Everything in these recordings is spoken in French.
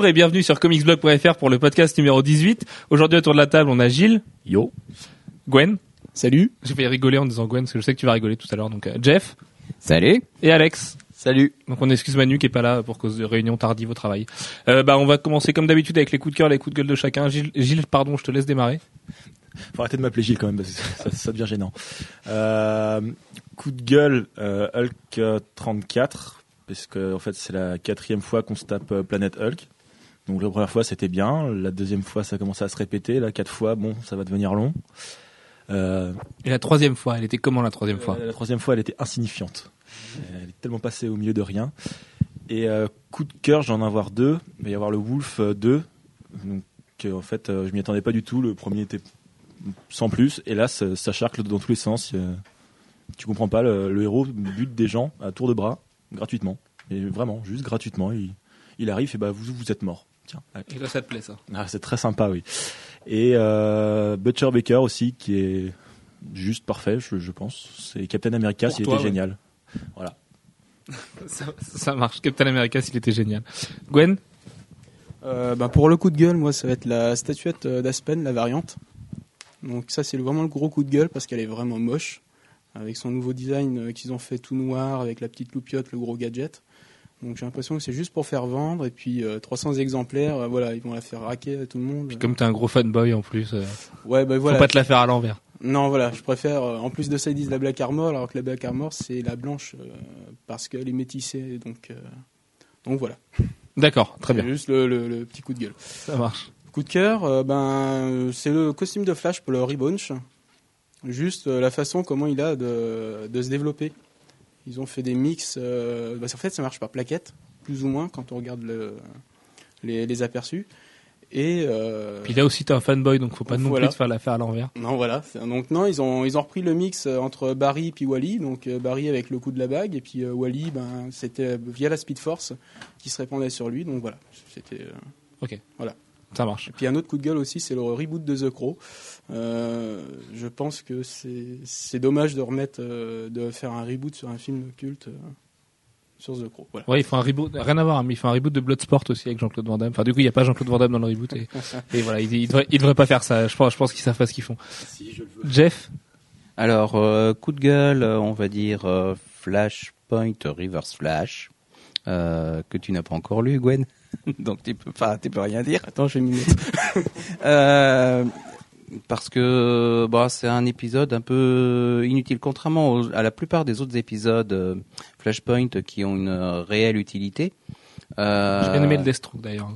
Bonjour et bienvenue sur comicsblog.fr pour le podcast numéro 18. Aujourd'hui autour de la table, on a Gilles. Yo. Gwen. Salut. J'ai fait rigoler en disant Gwen parce que je sais que tu vas rigoler tout à l'heure. Donc euh, Jeff. Salut. Et Alex. Salut. Donc on excuse Manu qui est pas là pour cause de réunion tardive au travail. Euh, bah on va commencer comme d'habitude avec les coups de cœur, les coups de gueule de chacun. Gilles, Gilles pardon, je te laisse démarrer. Faut arrêter de m'appeler Gilles quand même parce que ça, ça devient gênant. Euh, coup de gueule, euh, Hulk euh, 34 parce que en fait c'est la quatrième fois qu'on se tape Planète Hulk. Donc la première fois c'était bien, la deuxième fois ça commence à se répéter, la quatre fois bon ça va devenir long. Euh, Et la troisième fois, elle était comment la troisième fois? Euh, La troisième fois, elle était insignifiante. Elle est tellement passée au milieu de rien. Et euh, coup de cœur, j'en ai avoir deux. Il va y avoir le Wolf euh, 2. Donc, en fait, je m'y attendais pas du tout. Le premier était sans plus. Et là, ça, ça charcle dans tous les sens. Tu comprends pas, le, le héros bute des gens à tour de bras, gratuitement. Et vraiment, juste gratuitement. Il, il arrive et bah, vous, vous êtes mort. Tiens, allez. Et là ça te plaît ça Ah, c'est très sympa, oui. Et euh, Butcher Baker aussi, qui est juste parfait, je, je pense. C'est Captain America, Pour s'il toi, était ouais. génial. Voilà. ça, ça marche. Captain America s'il était génial. Gwen? Euh, bah, pour le coup de gueule, moi, ça va être la statuette euh, d'Aspen, la variante. Donc ça, c'est vraiment le gros coup de gueule parce qu'elle est vraiment moche. Avec son nouveau design euh, qu'ils ont fait tout noir, avec la petite loupiote, le gros gadget. Donc j'ai l'impression que c'est juste pour faire vendre. Et puis euh, 300 exemplaires, euh, voilà, ils vont la faire raquer à tout le monde. Puis comme t'es un gros fanboy en plus, euh, ouais, bah voilà. faut pas te la faire à l'envers. Non, voilà, je préfère. euh, en plus de ça, ils disent la Black Armor, alors que la Black Armor, c'est la blanche euh, parce qu'elle est métissée. Donc, euh, donc voilà. D'accord, très bien. juste le, le- le petit coup de gueule. Ça marche. Coup de cœur, euh, ben, euh, c'est le costume de Flash pour le Rebunch. Juste euh, la façon comment il a de, de se développer. Ils ont fait des mix. euh, bah, en fait, ça marche par plaquettes, plus ou moins, quand on regarde le, les, les aperçus. Et euh, Puis là aussi t'es un fanboy donc faut pas non Voilà. plus te faire la faire à l'envers. non, voilà. Donc non, ils ont ils ont repris le mix euh, entre Barry et puis Wally. Donc euh, Barry avec le coup de la bague et puis euh, Wally, ben c'était via la Speed Force qui se répandait sur lui. Donc voilà, c'était. euh, Ça marche. Et puis un autre coup de gueule aussi, c'est le reboot de The Crow. Euh, je pense que c'est dommage de remettre, euh, de faire un reboot sur un film culte euh, sur The Crow. Voilà. Ouais, il faut un reboot, rien à voir, hein, mais il faut un reboot de Bloodsport aussi avec Jean-Claude Van Damme. Enfin, du coup, il n'y a pas Jean-Claude Van Damme dans le reboot et, et voilà, ils il devraient, ils devraient pas faire ça. Je pense, je pense qu'ils savent pas ce qu'ils font. Jeff, Alors, euh, coup de gueule, on va dire euh, Flashpoint Reverse Flash, euh, que tu n'as pas encore lu, Gwen. Donc tu peux pas, tu peux rien dire. Attends, je vais m'y mettre. Euh, parce que bah, c'est un épisode un peu inutile, contrairement aux- à la plupart des autres épisodes euh, Flashpoint qui ont une euh, réelle utilité. Euh, j'ai bien aimé le Deathstroke d'ailleurs.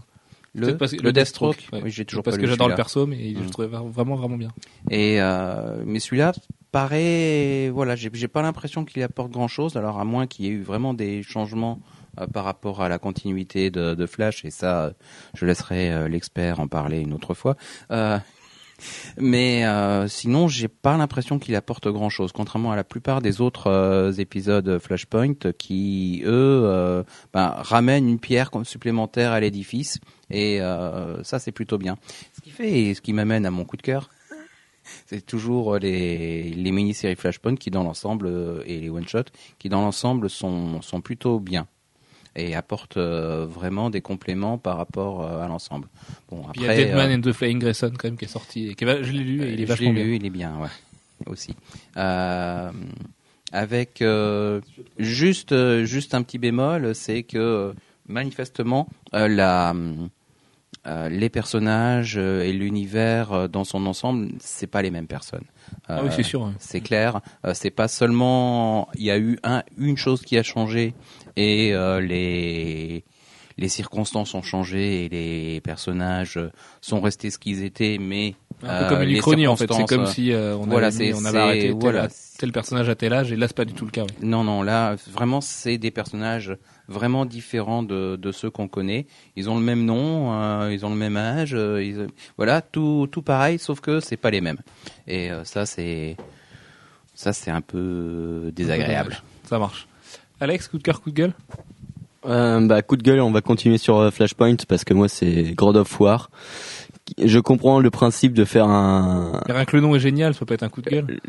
le, Peut-être parce que- le Deathstroke. ouais. Oui, j'ai toujours parce pas que j'adore le perso, mais je Mm. le trouvais vra- vraiment vraiment bien. Et euh, mais celui-là paraît, voilà, j'ai j'ai pas l'impression qu'il apporte grand-chose. Alors à moins qu'il y ait eu vraiment des changements euh, par rapport à la continuité de, de Flash, et ça, euh, je laisserai euh, l'expert en parler une autre fois. Euh, mais euh, sinon, j'ai pas l'impression qu'il apporte grand-chose, contrairement à la plupart des autres euh, épisodes Flashpoint qui, eux, euh, ben, ramènent une pierre supplémentaire à l'édifice. Et euh, ça, c'est plutôt bien. Ce qui fait, et ce qui m'amène à mon coup de cœur, c'est toujours les, les mini-séries Flashpoint qui, dans l'ensemble, euh, et les one-shots, qui, dans l'ensemble, sont, sont plutôt bien et apportent euh, vraiment des compléments par rapport euh, à l'ensemble. Bon, il y a Deadman euh, and the Flying Grayson quand même qui est sorti, et qui est va- je l'ai lu et il est je vachement l'ai bien. lu, il est bien, ouais, aussi. Euh, avec euh, juste, juste un petit bémol, c'est que manifestement euh, la, euh, les personnages et l'univers dans son ensemble, c'est pas les mêmes personnes. Ah oui, c'est sûr. c'est clair. C'est pas seulement il y a eu un, une chose qui a changé et euh, les les circonstances ont changé et les personnages euh, sont restés ce qu'ils étaient, mais Un peu euh, comme une uchronie en fait. C'est comme si euh, on, voilà, avait, on avait arrêté tel, voilà. tel personnage à tel âge, et là c'est pas du tout le cas. ouais. Non, non, là, vraiment, c'est des personnages vraiment différents de, de ceux qu'on connaît. Ils ont le même nom, euh, ils ont le même âge, euh, ils- voilà, tout, tout pareil, sauf que c'est pas les mêmes. Et euh, ça, c'est ça, c'est un peu désagréable. Ça marche. Alex, coup de cœur, coup de gueule Euh, bah, coup de gueule, on va continuer sur euh, Flashpoint parce que moi c'est God of War. Je comprends le principe de faire un. Rien que le nom est génial, ça peut être un coup de gueule.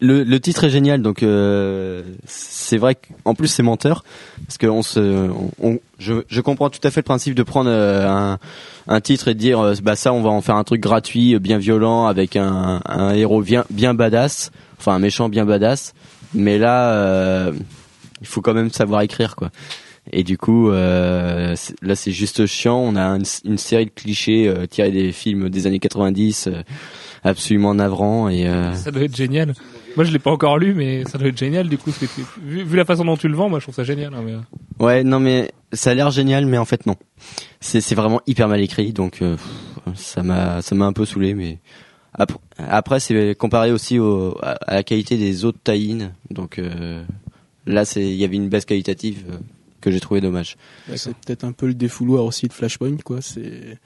le, le titre est génial, donc euh, c'est vrai qu'en plus c'est menteur parce que on se, on, on- je, je comprends tout à fait le principe de prendre euh, un, un titre et de dire euh, bah ça on va en faire un truc gratuit, euh, bien violent avec un, un héros bien bien badass, enfin un méchant bien badass, mais là euh, il faut quand même savoir écrire quoi. Et du coup, euh, là c'est juste chiant. On a une, une série de clichés euh, tirés des films des années 90, euh, absolument navrants et Ça doit être génial. Moi, je l'ai pas encore lu, mais ça doit être génial. Du coup, vu, vu la façon dont tu le vends, moi, je trouve ça génial. hein, mais, Ouais, non mais ça a l'air génial, mais en fait non. C'est vraiment hyper mal écrit, donc ça m'a ça m'a un peu saoulé, mais après, après c'est comparé aussi au, à, à la qualité des autres tie donc là c'est il y avait une baisse qualitative euh, que j'ai trouvé dommage. C'est peut-être un peu le défouloir aussi de Flashpoint, quoi. C'est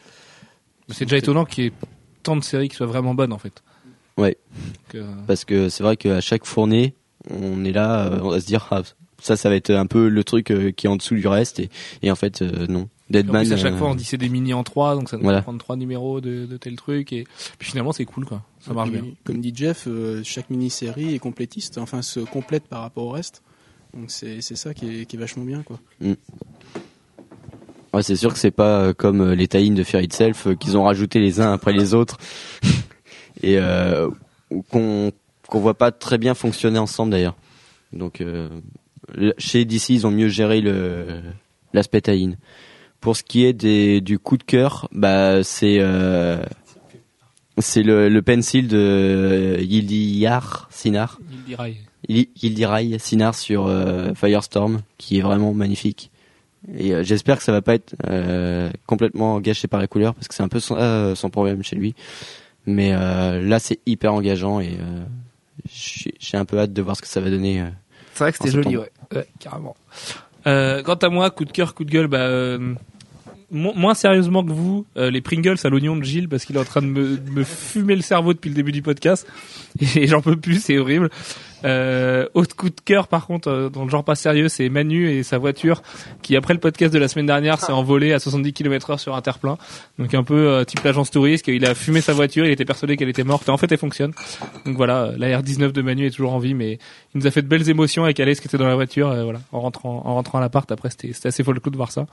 c'est déjà étonnant qu'il y ait tant de séries qui soient vraiment bonnes, en fait. Ouais. Donc, euh, Parce que c'est vrai qu'à chaque fournée, on est là, euh, on va se dire ah, ça ça va être un peu le truc euh, qui est en dessous du reste, et, et en fait euh, non. Deadman. à chaque euh, fois, on dit c'est des mini en 3, donc ça nous Voilà. prendre trois numéros de, de tel truc. Et puis finalement, c'est cool, quoi. Ça marche bien. Comme dit Jeff, euh, chaque mini-série est complétiste, enfin se complète par rapport au reste. Donc c'est c'est ça qui est, qui est vachement bien, quoi. Ouais, c'est sûr que c'est pas euh, comme euh, les tie de Fear Itself euh, qu'ils ont rajouté les uns après les autres et euh, qu'on qu'on voit pas très bien fonctionner ensemble d'ailleurs. Donc euh, chez DC ils ont mieux géré le l'aspect tie Pour ce qui est des du coup de cœur, bah c'est euh, c'est le, le pencil de Yildiyar Sinar. Il diraille. Il Yildiray Sinar sur euh, Firestorm, qui est vraiment magnifique. Et euh, j'espère que ça va pas être euh, complètement gâché par la couleur, parce que c'est un peu son, euh, son problème chez lui. Mais euh, là, c'est hyper engageant et euh, j'ai un peu hâte de voir ce que ça va donner. C'est vrai que c'était joli, ouais. ouais carrément. Euh, quant à moi, coup de cœur, coup de gueule, bah, euh, mo- moins sérieusement que vous, euh, les Pringles à l'oignon de Gilles, parce qu'il est en train de me, de me fumer le cerveau depuis le début du podcast, et j'en peux plus, c'est horrible. Euh, autre coup de cœur, par contre, euh, dans le genre pas sérieux, c'est Manu et sa voiture, qui après le podcast de la semaine dernière s'est envolé à 70 km heure sur un terre-plein. Donc un peu euh, type l'agence touriste, il a fumé sa voiture, il était persuadé qu'elle était morte, et en fait elle fonctionne. Donc voilà, la R19 de Manu est toujours en vie, mais il nous a fait de belles émotions avec Alice qui était dans la voiture, euh, voilà, en rentrant, en rentrant à l'appart. Après, c'était, assez folle le coup de voir ça.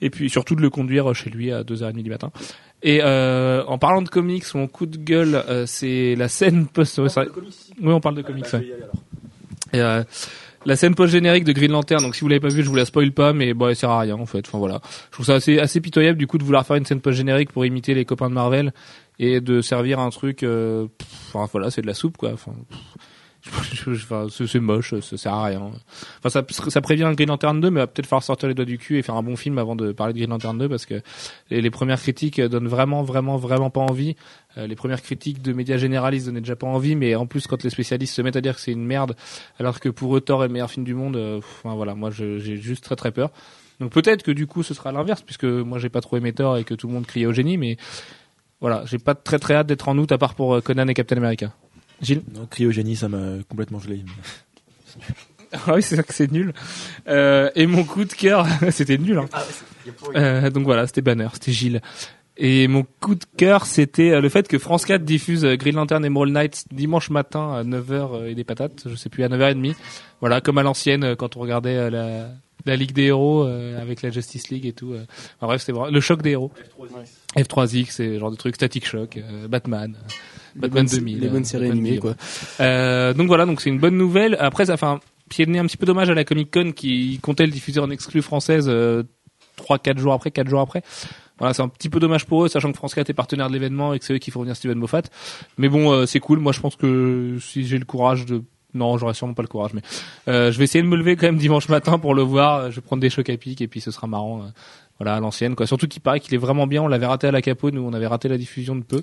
Et puis surtout de le conduire chez lui à 2h30 du matin. Et euh, en parlant de comics, mon coup de gueule, euh, c'est la scène post. ouais, c'est vrai. Oui, on parle de comics. ouais. Et, euh, la scène post générique de Green Lantern. Donc si vous l'avez pas vu, je vous la spoil pas, mais bon, elle sert à rien en fait. Enfin voilà, je trouve ça assez assez pitoyable du coup de vouloir faire une scène post générique pour imiter les copains de Marvel et de servir un truc. euh, pff, Enfin voilà, c'est de la soupe quoi. Enfin, pff, enfin, c'est moche, ça sert à rien. Enfin, ça, ça prévient Green Lantern 2, mais va peut-être falloir sortir les doigts du cul et faire un bon film avant de parler de Green Lantern 2 parce que les, premières critiques donnent vraiment, vraiment, vraiment pas envie. Euh, les premières critiques de médias généralistes donnaient déjà pas envie, mais en plus quand les spécialistes se mettent à dire que c'est une merde, alors que pour eux Thor est le meilleur film du monde, euh, enfin, voilà, moi j'ai juste très très peur. Donc peut-être que du coup ce sera l'inverse, puisque moi j'ai pas trop aimé Thor et que tout le monde criait au génie, mais voilà, j'ai pas très très hâte d'être en août à part pour euh, Conan et Captain America. Gilles? Non, cryogénie, ça m'a complètement gelé. Ah oui, c'est ça que c'est nul. Euh, et mon coup de cœur, c'était nul. Hein. Euh, donc voilà, c'était Banner, c'était Gilles. Et mon coup de cœur, c'était euh, le fait que France 4 diffuse euh, Green Lantern Emerald Knights dimanche matin à 9h et des patates, je sais plus, à 9h30. Voilà, comme à l'ancienne, euh, quand on regardait euh, la, la Ligue des Héros euh, avec la Justice League et tout. euh. Enfin, bref, c'était vraiment le choc des héros. F3X, c'est ce genre de truc, Static Shock, euh, Batman. Euh, Les Batman bonnes- 2000. Les bonnes euh, séries Batman animées, Beyond. quoi. Euh, donc voilà, donc c'est une bonne nouvelle. Après, ça fait un pied de nez un petit peu dommage à la Comic Con qui comptait le diffuser en exclu française euh, 3-4 jours après, 4 jours après. Voilà, c'est un petit peu dommage pour eux, sachant que France 4 est partenaire de l'événement et que c'est eux qui font venir Steven Moffat. Mais bon, euh, c'est cool. Moi, je pense que si j'ai le courage de... Non, j'aurais sûrement pas le courage, mais euh, je vais essayer de me lever quand même dimanche matin pour le voir. Je vais prendre des chocs à pic et puis ce sera marrant. euh, voilà, à l'ancienne, quoi. Surtout qu'il paraît qu'il est vraiment bien. On l'avait raté à la capo, nous, on avait raté la diffusion de peu.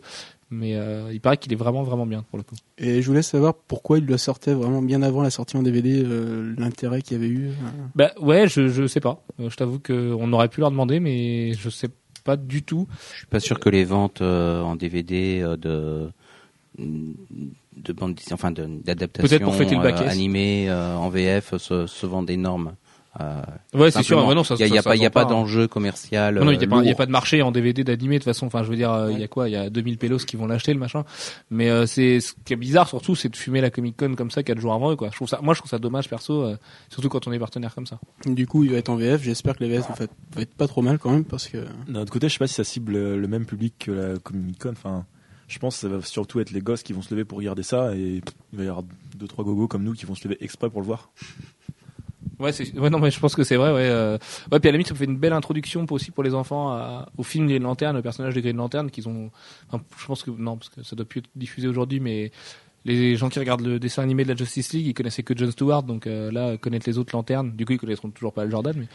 Mais euh, il paraît qu'il est vraiment, vraiment bien, pour le coup. Et je voulais savoir pourquoi il le sortait vraiment bien avant la sortie en DVD, euh, l'intérêt qu'il y avait eu. euh. Bah ouais, je je sais pas. Je t'avoue que on aurait pu leur demander, mais je sais pas du tout. Je suis pas sûr que les ventes euh, en DVD euh, de de bande enfin d'adaptation euh, animée euh, en VF se, se vendent énormes Euh, Ouais, c'est sûr. non, ça, il y a, pas, il y a pas pas, hein. d'enjeu commercial. Non, il n'y a, euh, pas- il y a lourd. pas de marché en DVD d'animé de toute façon. Enfin, je veux dire, euh, il y a quoi? Il y a 2000 pélos qui vont l'acheter le machin. Mais euh, c'est ce qui est bizarre surtout, c'est de fumer la Comic Con comme ça quatre jours avant. eux, Quoi. Je trouve ça, moi, je trouve ça dommage perso, euh, surtout quand on est partenaire comme ça. Du coup, il va être en VF. J'espère que les VF vont être, pas trop mal quand même parce que D'un autre côté, je sais pas si ça cible le même public que la Comic Con. Enfin, je pense que ça va surtout être les gosses qui vont se lever pour regarder ça et il va y avoir deux trois gogos comme nous qui vont se lever exprès pour le voir. Ouais, c'est, ouais, non, mais je pense que c'est vrai. Ouais, euh... ouais. Puis à la limite, ça fait une belle introduction pour- aussi pour les enfants à- au film Green Lantern, le personnage de Green Lantern qu'ils ont. Enfin, je pense que non, parce que ça doit plus être diffusé aujourd'hui, mais les gens qui regardent le dessin animé de la Justice League, ils connaissaient que John Stewart, donc euh, là, connaître les autres lanternes, du coup, ils connaîtront toujours pas le Jordan, mais.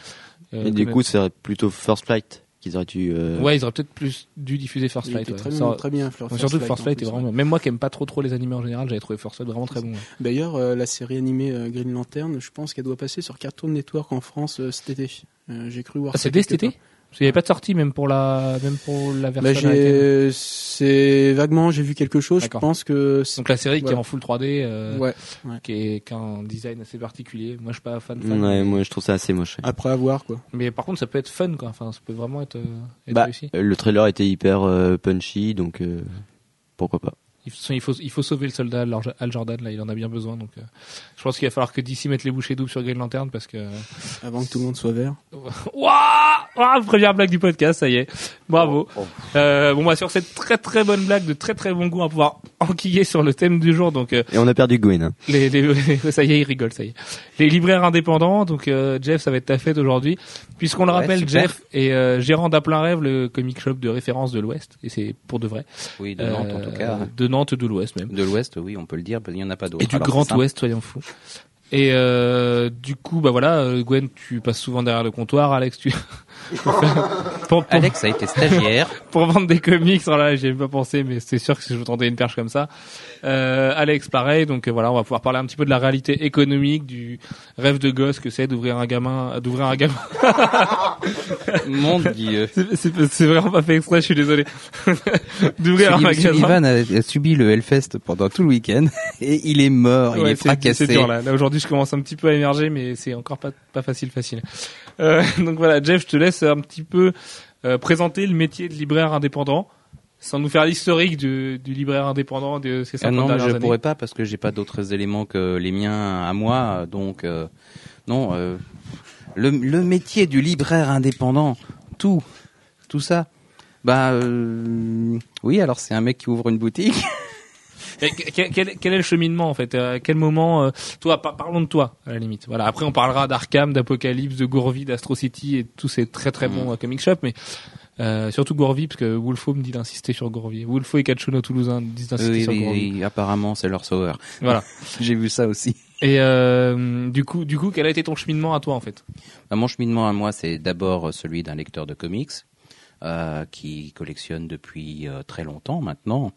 euh, Et du connaître- coup, c'est plutôt First Flight qu'ils auraient dû. euh, ouais, ils auraient peut-être plus dû diffuser First Flight. était ouais. très, Ça- bien, très bien. First Surtout que Flight, First Flight plus, est vraiment. ouais. Même moi qui aime pas trop trop les animés en général, j'avais trouvé First Flight vraiment très bon. ouais. D'ailleurs, euh, la série animée euh, Green Lantern, je pense qu'elle doit passer sur Cartoon Network en France euh, cet été. Euh, J'ai cru voir. Ah, ça c'est cet été. Parce qu'il n'y avait pas de sortie même pour la même pour la version Bah, américaine. j'ai, c'est vaguement, j'ai vu quelque chose. Je pense que c'est- Donc la série qui est en full 3D, euh, ouais. qui, est, qui a un design assez particulier. Moi, je suis pas fan. fan Ouais, moi je trouve ça assez moche. Après avoir quoi. Mais par contre, ça peut être fun, quoi. Enfin, ça peut vraiment être, euh, être Bah, réussi. le trailer était hyper euh, punchy, donc euh, pourquoi pas. Il faut, il faut, il faut sauver le soldat Al Jordan. Là, il en a bien besoin. Donc, euh, je pense qu'il va falloir que d'ici mette les bouchées doubles sur Green Lantern parce que. Avant que tout le monde soit vert. Waouh Waouh, Première blague du podcast, ça y est. Bravo. Euh, bon, bah, sur cette très très bonne blague de très très bon goût, on va pouvoir enquiller sur le thème du jour. Donc, euh, Et on a perdu Gwen. Hein. les, les, ça y est, il rigole, ça y est. Les libraires indépendants, donc euh, Jeff, ça va être ta fête aujourd'hui, puisqu'on le Ouais, rappelle, super. Jeff est euh, gérant d'À plein rêve, le comic shop de référence de l'Ouest, et c'est pour de vrai. Oui, de Nantes en Euh, tout cas. De Nantes, de l'Ouest même. De l'Ouest, oui, on peut le dire, qu'il n'y en a pas d'autres. Et du Alors, Grand. Ouest, soyons fous. Et euh, du coup, bah voilà, euh, Gwen, tu passes souvent derrière le comptoir, Alex, tu pour, pour, Alex a été stagiaire. pour vendre des comics. Voilà, j'y avais pas pensé, mais c'est sûr que si je vous tendais une perche comme ça. Euh, Alex, pareil. Donc euh, voilà, on va pouvoir parler un petit peu de la réalité économique, du rêve de gosse que c'est d'ouvrir un gamin, d'ouvrir un gamin. Mon Dieu. C'est- vraiment pas fait exprès, je suis désolé. d'ouvrir un magasin. Sullivan a, a subi le Hellfest pendant tout le week-end et il est mort, il Ouais, est c'est- fracassé. C'est dur là. Là aujourd'hui, je commence un petit peu à émerger, mais c'est encore pas pas facile, facile. Euh, donc voilà, Jeff, je te laisse un petit peu euh, présenter le métier de libraire indépendant, sans nous faire l'historique du, du libraire indépendant de ces 50 Ah non, dernières je années. pourrais pas parce que j'ai pas d'autres éléments que les miens à moi, donc euh, non. euh, le, le métier du libraire indépendant, tout, tout ça. Bah euh, oui, alors c'est un mec qui ouvre une boutique. Quel, quel- quel est le cheminement en fait À quel moment euh, Toi, par- parlons de toi à la limite. Voilà. Après, on parlera d'Arkham, d'Apocalypse, de Gourvi, d'Astro City et tous ces très très bons euh, comic shops, mais euh, surtout Gourvi parce que Wolfo me dit d'insister sur Gourvi. Wolfo et Cachuno Toulousain disent d'insister Oui, sur oui, Gourvi. oui, apparemment c'est leur sauveur. Voilà. J'ai vu ça aussi. Et euh, du coup, du coup, quel a été ton cheminement à toi en fait? Bah, mon cheminement à moi, c'est d'abord celui d'un lecteur de comics euh, qui collectionne depuis euh, très longtemps maintenant.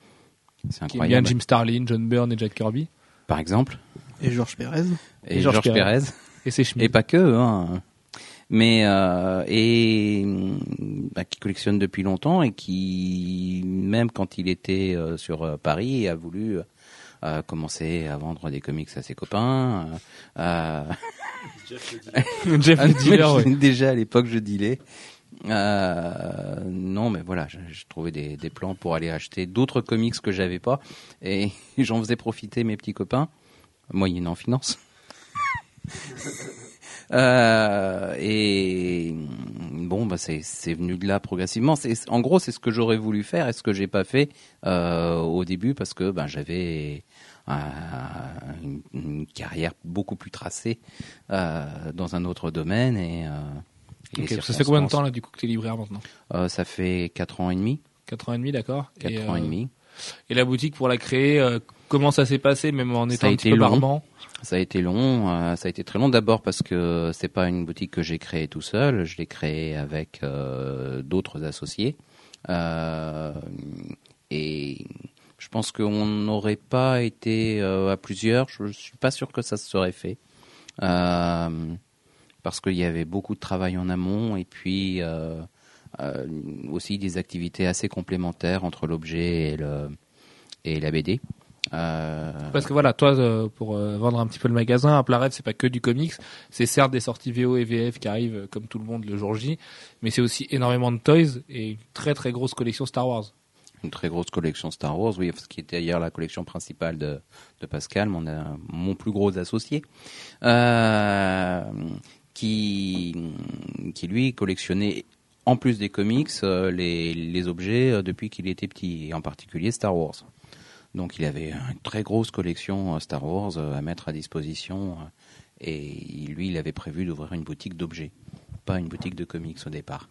C'est Qui incroyable. Jim Starlin, John Byrne et Jack Kirby Par exemple. Et Georges Pérez. Et, Et Georges Pérez. Et ses chemins. Et pas que, hein. Mais euh, et bah, qui collectionne depuis longtemps et qui même quand il était euh, sur euh, Paris a voulu euh, commencer à vendre des comics à ses copains. euh, euh, Jeff le dealer, ouais. Déjà à l'époque je dealais. Euh, non mais voilà, je, je trouvais des, plans pour aller acheter d'autres comics que j'avais pas et j'en faisais profiter mes petits copains moyennant finance. Euh, et bon, bah c'est venu de là progressivement. En gros c'est ce que j'aurais voulu faire et ce que j'ai pas fait euh, au début parce que ben j'avais euh, une, une carrière beaucoup plus tracée dans un autre domaine et, ça fait combien de temps là du coup que t'es libraire maintenant Euh, Ça fait quatre ans et demi. 4 ans et demi, d'accord. Quatre et, ans et euh, demi. Et la boutique pour la créer, euh, comment ça s'est passé, même en étant un petit été peu long. barbant Ça a été long. euh, ça a été très long. D'abord parce que c'est pas une boutique que j'ai créée tout seul. Je l'ai créée avec euh, d'autres associés. Euh, et je pense qu'on n'aurait pas été à plusieurs. Je suis pas sûr que ça se serait fait. Parce qu'il y avait beaucoup de travail en amont et puis euh, euh, aussi des activités assez complémentaires entre l'objet et, le, et la BD. Euh, Parce que voilà, toi, euh, pour euh, vendre un petit peu le magasin, à plat rêve, c'est pas que du comics. C'est certes des sorties VO et VF qui arrivent comme tout le monde le jour J, mais c'est aussi énormément de toys et une très très grosse collection Star Wars. une très grosse collection Star Wars, oui, ce qui était d'ailleurs la collection principale de, de Pascal, mon, mon plus gros associé, qui, qui lui collectionnait en plus des comics euh, les, les objets euh, depuis qu'il était petit, et en particulier Star Wars. Donc il avait une très grosse collection euh, Star Wars à mettre à disposition et lui il avait prévu d'ouvrir une boutique d'objets, pas une boutique de comics au départ.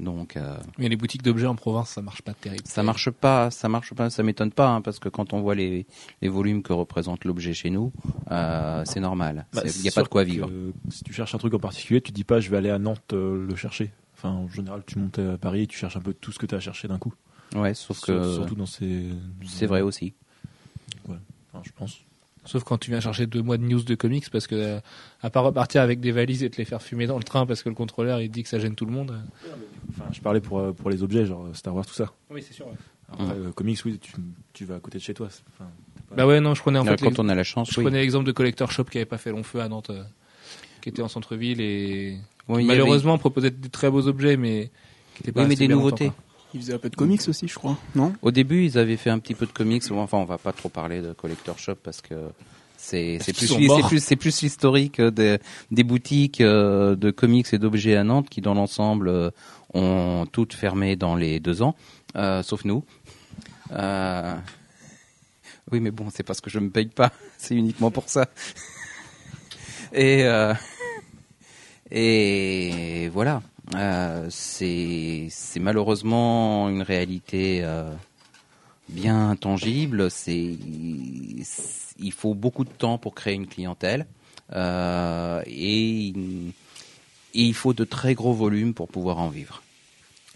Donc euh, Mais les boutiques d'objets en province, ça marche pas terrible. ça marche pas, ça marche pas, ça m'étonne pas, hein, parce que quand on voit les, les volumes que représente l'objet chez nous, euh, c'est normal. Bah, Il c'est n'y a pas de quoi vivre. si tu cherches un truc en particulier, tu dis pas je vais aller à Nantes euh, le chercher. Enfin, en général, tu montes à Paris et tu cherches un peu tout ce que tu as à chercher d'un coup. Ouais, sauf que Surtout dans ces. c'est vrai aussi. Enfin, je pense. Sauf quand tu viens chercher deux mois de news de comics, parce que euh, à part repartir avec des valises et te les faire fumer dans le train parce que le contrôleur il dit que ça gêne tout le monde. euh. Enfin, je parlais pour, euh, pour les objets, genre Star Wars, tout ça. Oui, c'est sûr. Après, euh, comics, oui, tu, tu vas à côté de chez toi. c'est- Enfin, Bah ouais, non, je prenais en fait quand l'ex- on a la chance, je oui. prenais l'exemple de Collector Shop qui avait pas fait long feu à Nantes, euh, qui était en centre-ville et Oui, il y malheureusement proposait de très beaux objets, mais qui étaient pas Oui, mais restés des bien nouveautés. quoi. Il faisait un peu de comics aussi, je crois. Non? Au début, ils avaient fait un petit peu de comics. Enfin, on va pas trop parler de Collector Shop parce que c'est plus plus l'historique des des boutiques euh, de comics et d'objets à Nantes qui, dans l'ensemble, euh, ont toutes fermé dans les deux ans, euh, sauf nous. Euh, Oui, mais bon, c'est parce que je me paye pas. C'est uniquement pour ça. Et euh, et voilà. Euh, c'est malheureusement une réalité euh, bien tangible. C'est il faut beaucoup de temps pour créer une clientèle euh, et, et il faut de très gros volumes pour pouvoir en vivre.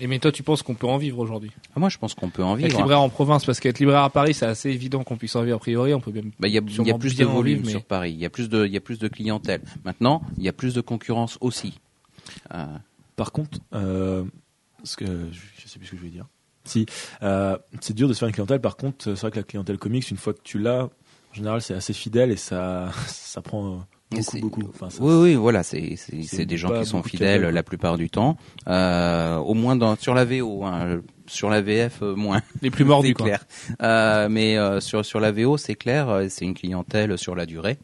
Et mais toi, tu penses qu'on peut en vivre aujourd'hui? Ah, Moi, je pense qu'on peut en Être vivre. hein. libraire en province, parce qu'être libraire à Paris, c'est assez évident qu'on puisse en vivre a priori. On peut bien. Bah, Il y a, y plus de volume mais- sur Paris, il y a plus de, il y a plus de clientèle. Maintenant, il y a plus de concurrence aussi. Par contre, euh, ce que je, sais plus ce que je voulais dire. Si, euh, c'est dur de se faire une clientèle. Par contre, c'est vrai que la clientèle comics, une fois que tu l'as, en général, c'est assez fidèle et ça, ça prend euh, beaucoup, beaucoup. Enfin, ça- oui, oui, voilà, c'est des gens qui sont fidèles la plupart du temps. Euh, au moins dans, sur la VO, hein. sur la VF euh, moins. Les plus mordus, clair. Euh, mais euh, sur sur la VO, c'est clair, c'est une clientèle sur la durée.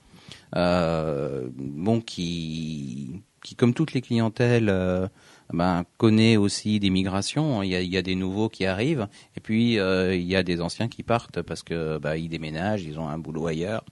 Euh, bon, qui qui comme toutes les clientèles. euh, ben, connaît aussi des migrations. Il y a, il y a des nouveaux qui arrivent, et puis euh, il y a des anciens qui partent parce que bah, ils déménagent, ils ont un boulot ailleurs,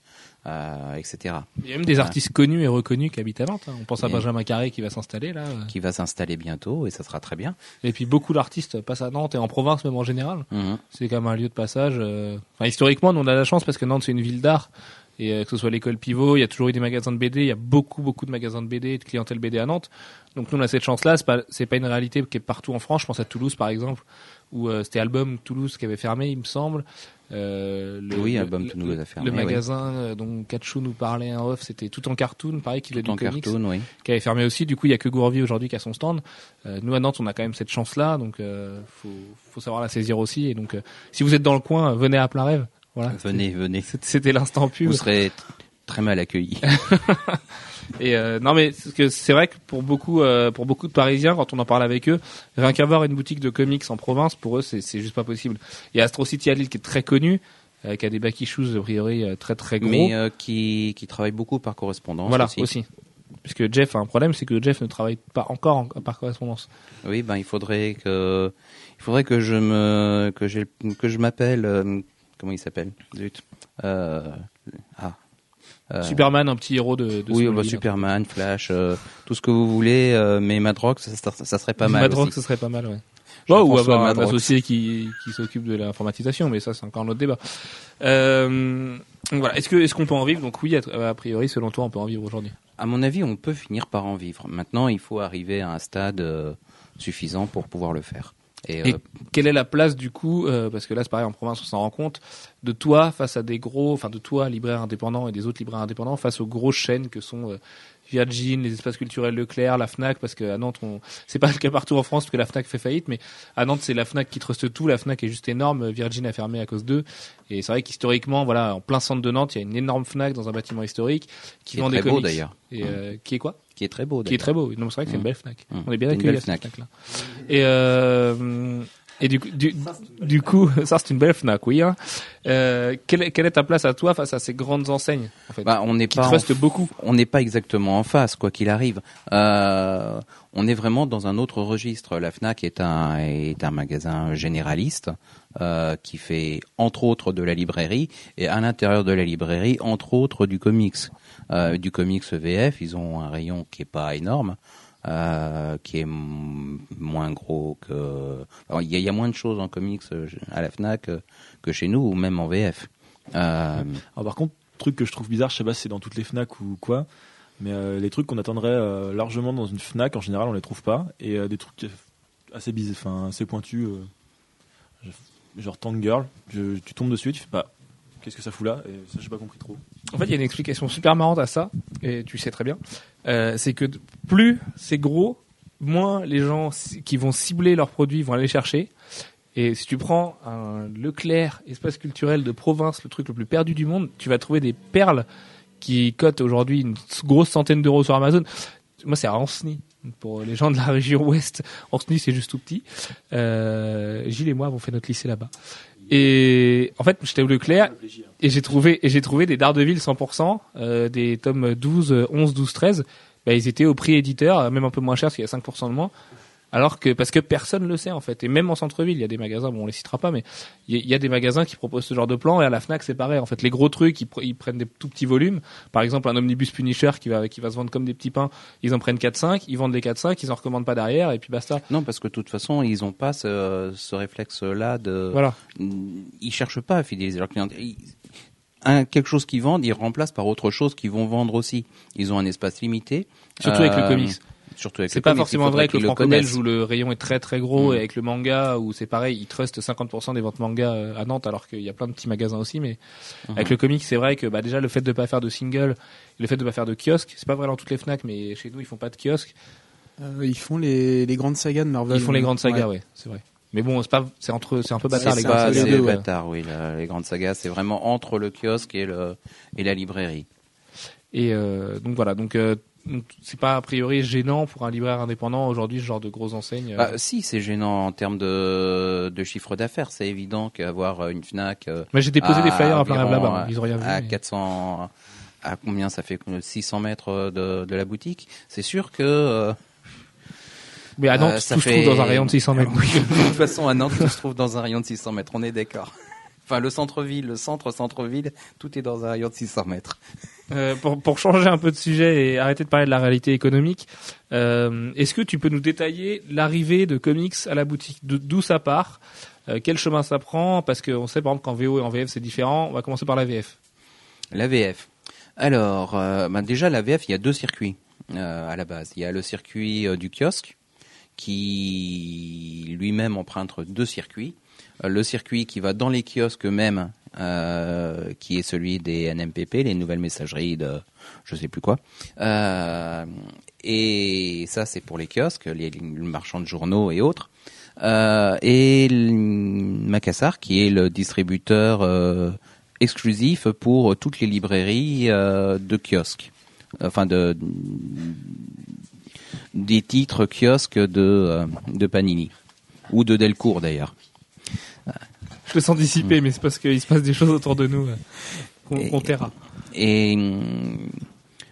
euh, etc. Il y a même des artistes connus et reconnus qui habitent à Nantes. hein. On pense à Benjamin Carré qui va s'installer là. Qui va s'installer bientôt, et ça sera très bien. Et puis beaucoup d'artistes passent à Nantes et en province même en général. Mhm. C'est quand même un lieu de passage. Enfin, historiquement, nous, on a la chance parce que Nantes c'est une ville d'art. Et euh, que ce soit l'école pivot, il y a toujours eu des magasins de BD. Il y a beaucoup, beaucoup de magasins de BD et de clientèle BD à Nantes. Donc nous, on a cette chance-là. C'est pas, c'est pas une réalité qui est partout en France. Je pense à Toulouse, par exemple, où euh, c'était Album Toulouse qui avait fermé, il me semble. Euh, le, Oui, Album le- Toulouse a fermé, Le magasin dont Kachou nous parlait en off, c'était tout en cartoon, pareil, qui Tout en du comics cartoon, oui. qui avait fermé aussi. Du coup, il y a que Gourvi aujourd'hui qui a son stand. Nous à Nantes, on a quand même cette chance-là, donc faut, faut savoir la saisir aussi. Et donc, si vous êtes dans le coin, venez à plein rêve. Voilà. Venez, venez. C'était- l'instant pub. Vous serez très mal accueillis. Et euh, non, mais c'est que c'est vrai que pour beaucoup, euh, pour beaucoup de Parisiens, quand on en parle avec eux, rien qu'avoir une boutique de comics en province, pour eux, c'est juste pas possible. Il y a Astro City à Lille qui est très connu, euh, qui a des back issues a priori très très gros. Mais qui, qui travaille beaucoup par correspondance voilà aussi. aussi. Puisque Jeff a un problème, c'est que Jeff ne travaille pas encore en- par correspondance. Oui, ben il faudrait que il faudrait que je me que que je m'appelle comment il s'appelle Zut. Euh, ah. Euh, Superman, un petit héros de, de oui, bah, Superman, Flash, euh, tout ce que vous voulez, mais Madrox, ça, ça, ça serait pas mal. Madrox, aussi. ce serait pas mal, ouais. Ouais, ou avoir un associé qui, qui s'occupe de l'informatisation, mais ça, c'est encore un autre débat. Euh, voilà. Est-ce que, est-ce qu'on peut en vivre? Donc oui, a, a priori, selon toi, on peut en vivre aujourd'hui. À mon avis, on peut finir par en vivre. Maintenant, il faut arriver à un stade euh, suffisant pour pouvoir le faire. Et, Et euh, quelle est la place du coup, euh, parce que là c'est pareil en province on s'en rend compte, de toi face à des gros, enfin de toi libraire indépendant et des autres libraires indépendants face aux grosses chaînes que sont euh, Virgin, les espaces culturels Leclerc, la Fnac, parce qu'à Nantes on, c'est pas le cas partout en France parce que la Fnac fait faillite, mais à Nantes c'est la Fnac qui truste tout, la Fnac est juste énorme, Virgin a fermé à cause d'eux, et c'est vrai qu'historiquement voilà en plein centre de Nantes il y a une énorme Fnac dans un bâtiment historique qui, qui est vend très des beau comics. d'ailleurs. Et euh, qui est quoi? Qui est très beau Qui est très beau. Non, c'est vrai que c'est une Mm. belle Fnac. Mm. On est bien accueillis à cette. Fnac là. Et euh, et du coup, du, du coup, ça c'est une belle Fnac, oui. Hein. Euh, quelle, est- quelle est ta place à toi face à ces grandes enseignes en fait, Bah, on n'est qui pas en beaucoup? on n'est pas exactement en face, quoi qu'il arrive. Euh, on est vraiment dans un autre registre. La Fnac est un est un magasin généraliste euh, qui fait entre autres de la librairie et à l'intérieur de la librairie entre autres du comics. Euh, du comics VF, ils ont un rayon qui est pas énorme. Euh, qui est moins gros que il y, a- moins de choses en comics euh, à la Fnac euh, que chez nous ou même en VF. Alors, par contre, truc que je trouve bizarre, je sais pas si c'est dans toutes les Fnac ou quoi, mais les trucs qu'on attendrait largement dans une Fnac, en général, on les trouve pas. Et des trucs assez bizarres, assez pointus, genre Tank Girl, tu tombes dessus et tu fais pas. Qu'est-ce que ça fout là Et ça, j'ai pas compris trop. En fait, il y a une explication super marrante à ça, et tu sais très bien. Euh, c'est que plus c'est gros, moins les gens qui vont cibler leurs produits vont aller chercher. Et si tu prends un Leclerc, espace culturel de province, le truc le plus perdu du monde, tu vas trouver des perles qui cotent aujourd'hui une grosse centaine d'euros sur Amazon. Moi, c'est à Ancenis. Pour les gens de la région ouest, Ancenis, c'est juste tout petit. Euh, Gilles et moi avons fait notre lycée là-bas. Et en fait, j'étais au Leclerc et j'ai trouvé et j'ai trouvé des Daredevil 100%, euh, des tomes 12, euh, 11, 12, 13. Bah, ils étaient au prix éditeur, même un peu moins cher parce qu'il y a 5% de moins. Alors que parce que personne le sait en fait, et même en centre-ville, il y a des magasins, bon on les citera pas, mais il y, a- des magasins qui proposent ce genre de plan. Et à la Fnac, c'est pareil. En fait, les gros trucs, ils, pr- ils prennent des tout petits volumes. Par exemple, un omnibus Punisher qui va qui va se vendre comme des petits pains, ils en prennent 4-5, ils vendent les 4-5, ils en recommandent pas derrière, et puis basta. non, parce que de toute façon, ils n'ont pas ce, ce réflexe-là de. Voilà. ils cherchent pas à fidéliser leurs clients. Ils- un, quelque chose qu'ils vendent, ils remplacent par autre chose qu'ils vont vendre aussi. Ils ont un espace limité. Surtout avec le Euh, comics. Surtout avec C'est pas comics, forcément vrai que le franco-belge où le rayon est très très gros Mm. et avec le manga où c'est pareil, ils trustent 50% des ventes manga euh, à Nantes alors qu'il y a plein de petits magasins aussi mais Mhm. avec le comic c'est vrai que bah déjà le fait de pas faire de single, le fait de pas faire de kiosque, c'est pas vrai dans toutes les Fnac mais chez nous ils font pas de kiosque, Euh, ils font les, les grandes sagas de Marvel. ils font les grandes sagas Ouais. ouais, c'est vrai. Mais bon, c'est pas c'est entre c'est un peu bâtard C'est les c'est grandes pas- entre les sagas. c'est bâtard, oui, la- les grandes sagas, c'est vraiment entre le kiosque et le et la librairie. Et euh, donc voilà, donc euh, donc, c'est pas a priori gênant pour un libraire indépendant aujourd'hui ce genre de grosses enseignes. euh, Bah, si, c'est gênant en termes de, de chiffre d'affaires. C'est évident qu'avoir une Fnac euh, mais j'ai déposé des flyers à plein là-bas, ils ont rien vu. à mais- 400, à combien ça fait 600 mètres de, de la boutique. C'est sûr que euh, Mais à Nantes, Euh, ça tout se trouve dans un rayon de 600 mètres. De toute façon, à Nantes, tout se trouve dans un rayon de 600 mètres. On est d'accord. Enfin, le centre-ville, le centre-centre-ville, tout est dans un rayon de 600 mètres. Euh, pour, pour changer un peu de sujet et arrêter de parler de la réalité économique, euh, est-ce que tu peux nous détailler l'arrivée de comics à la boutique? D'où ça part? Euh, Quel chemin ça prend? Parce qu'on sait par exemple qu'en VO et en VF c'est différent. On va commencer par la VF. La VF. Alors, bah, déjà, la VF, il y a deux circuits à la base. Il y a le circuit du kiosque, qui lui-même emprunte deux circuits. Euh, le circuit qui va dans les kiosques eux-mêmes, euh, qui est celui des NMPP, les nouvelles messageries de je sais plus quoi. Euh, et ça, c'est pour les kiosques, les, marchands de journaux et autres. Et Macassar, qui est le distributeur exclusif pour toutes les librairies de kiosques. Enfin, de, des titres kiosques de, de Panini. Ou de Delcourt, d'ailleurs. Je le sens dissipé, mais c'est parce qu'il se passe des choses autour de nous euh, qu'on qu'on taira. Et hum,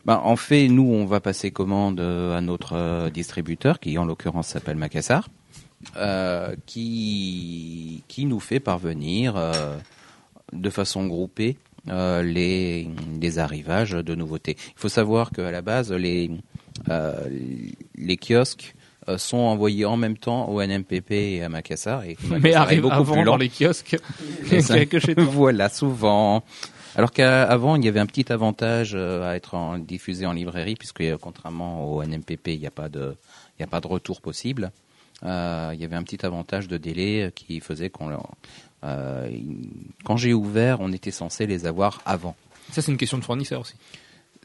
ben, en fait, nous, on va passer commande euh, à notre euh, distributeur, qui en l'occurrence s'appelle Macassar, euh, qui, qui nous fait parvenir euh, de façon groupée euh, les, les arrivages de nouveautés. Il faut savoir qu'à la base, les, les kiosques sont envoyés en même temps au NMPP et à Macassar. Et Mais Macassar est arrive beaucoup avant plus lent. dans les kiosques ça- que chez toi. voilà, souvent. Alors qu'avant, il y avait un petit avantage euh, à être en, diffusé en librairie, puisque euh, contrairement au NMPP, il n'y a pas de, il a pas de retour possible. euh, il y avait un petit avantage de délai qui faisait qu'on euh, quand j'ai ouvert, on était censé les avoir avant. Ça, c'est une question de fournisseur aussi.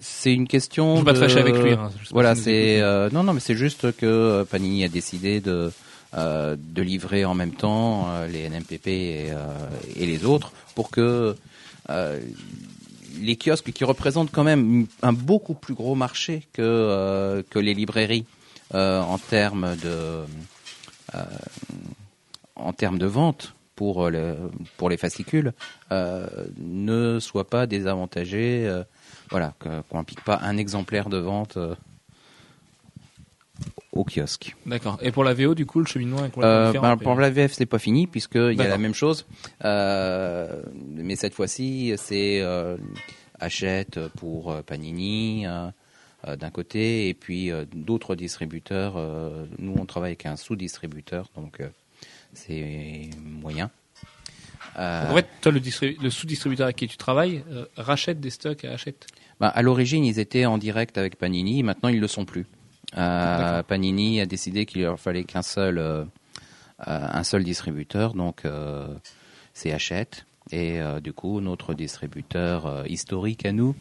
C'est une question. Je pas te de- fâcher avec lui. hein. Pas Voilà, c'est euh, non, non, mais c'est juste que euh, Panini a décidé de euh, de livrer en même temps euh, les NMPP et, euh, et les autres pour que euh, les kiosques qui représentent quand même un beaucoup plus gros marché que euh, que les librairies euh, en termes de euh, en termes de vente pour le, pour les fascicules euh, ne soient pas désavantagés. euh, voilà, qu'on n'implique pas un exemplaire de vente euh, au kiosque. D'accord. Et pour la VO, du coup, le cheminement est complètement Euh, différent. bah, pour la VF, c'est pas fini puisqu'il y a la même chose, Euh, mais cette fois-ci, c'est euh, Hachette pour Panini d'un côté et puis d'autres distributeurs. nous, on travaille avec un sous-distributeur, donc c'est moyen. Euh, en fait, toi, le, distribu- le sous-distributeur avec qui tu travailles euh, rachète des stocks à Hachette. Bah, à l'origine, ils étaient en direct avec Panini. Maintenant, ils le sont plus. Euh. Panini a décidé qu'il leur fallait qu'un seul, euh, un seul distributeur. Donc, c'est Hachette. Et du coup, notre distributeur historique à nous,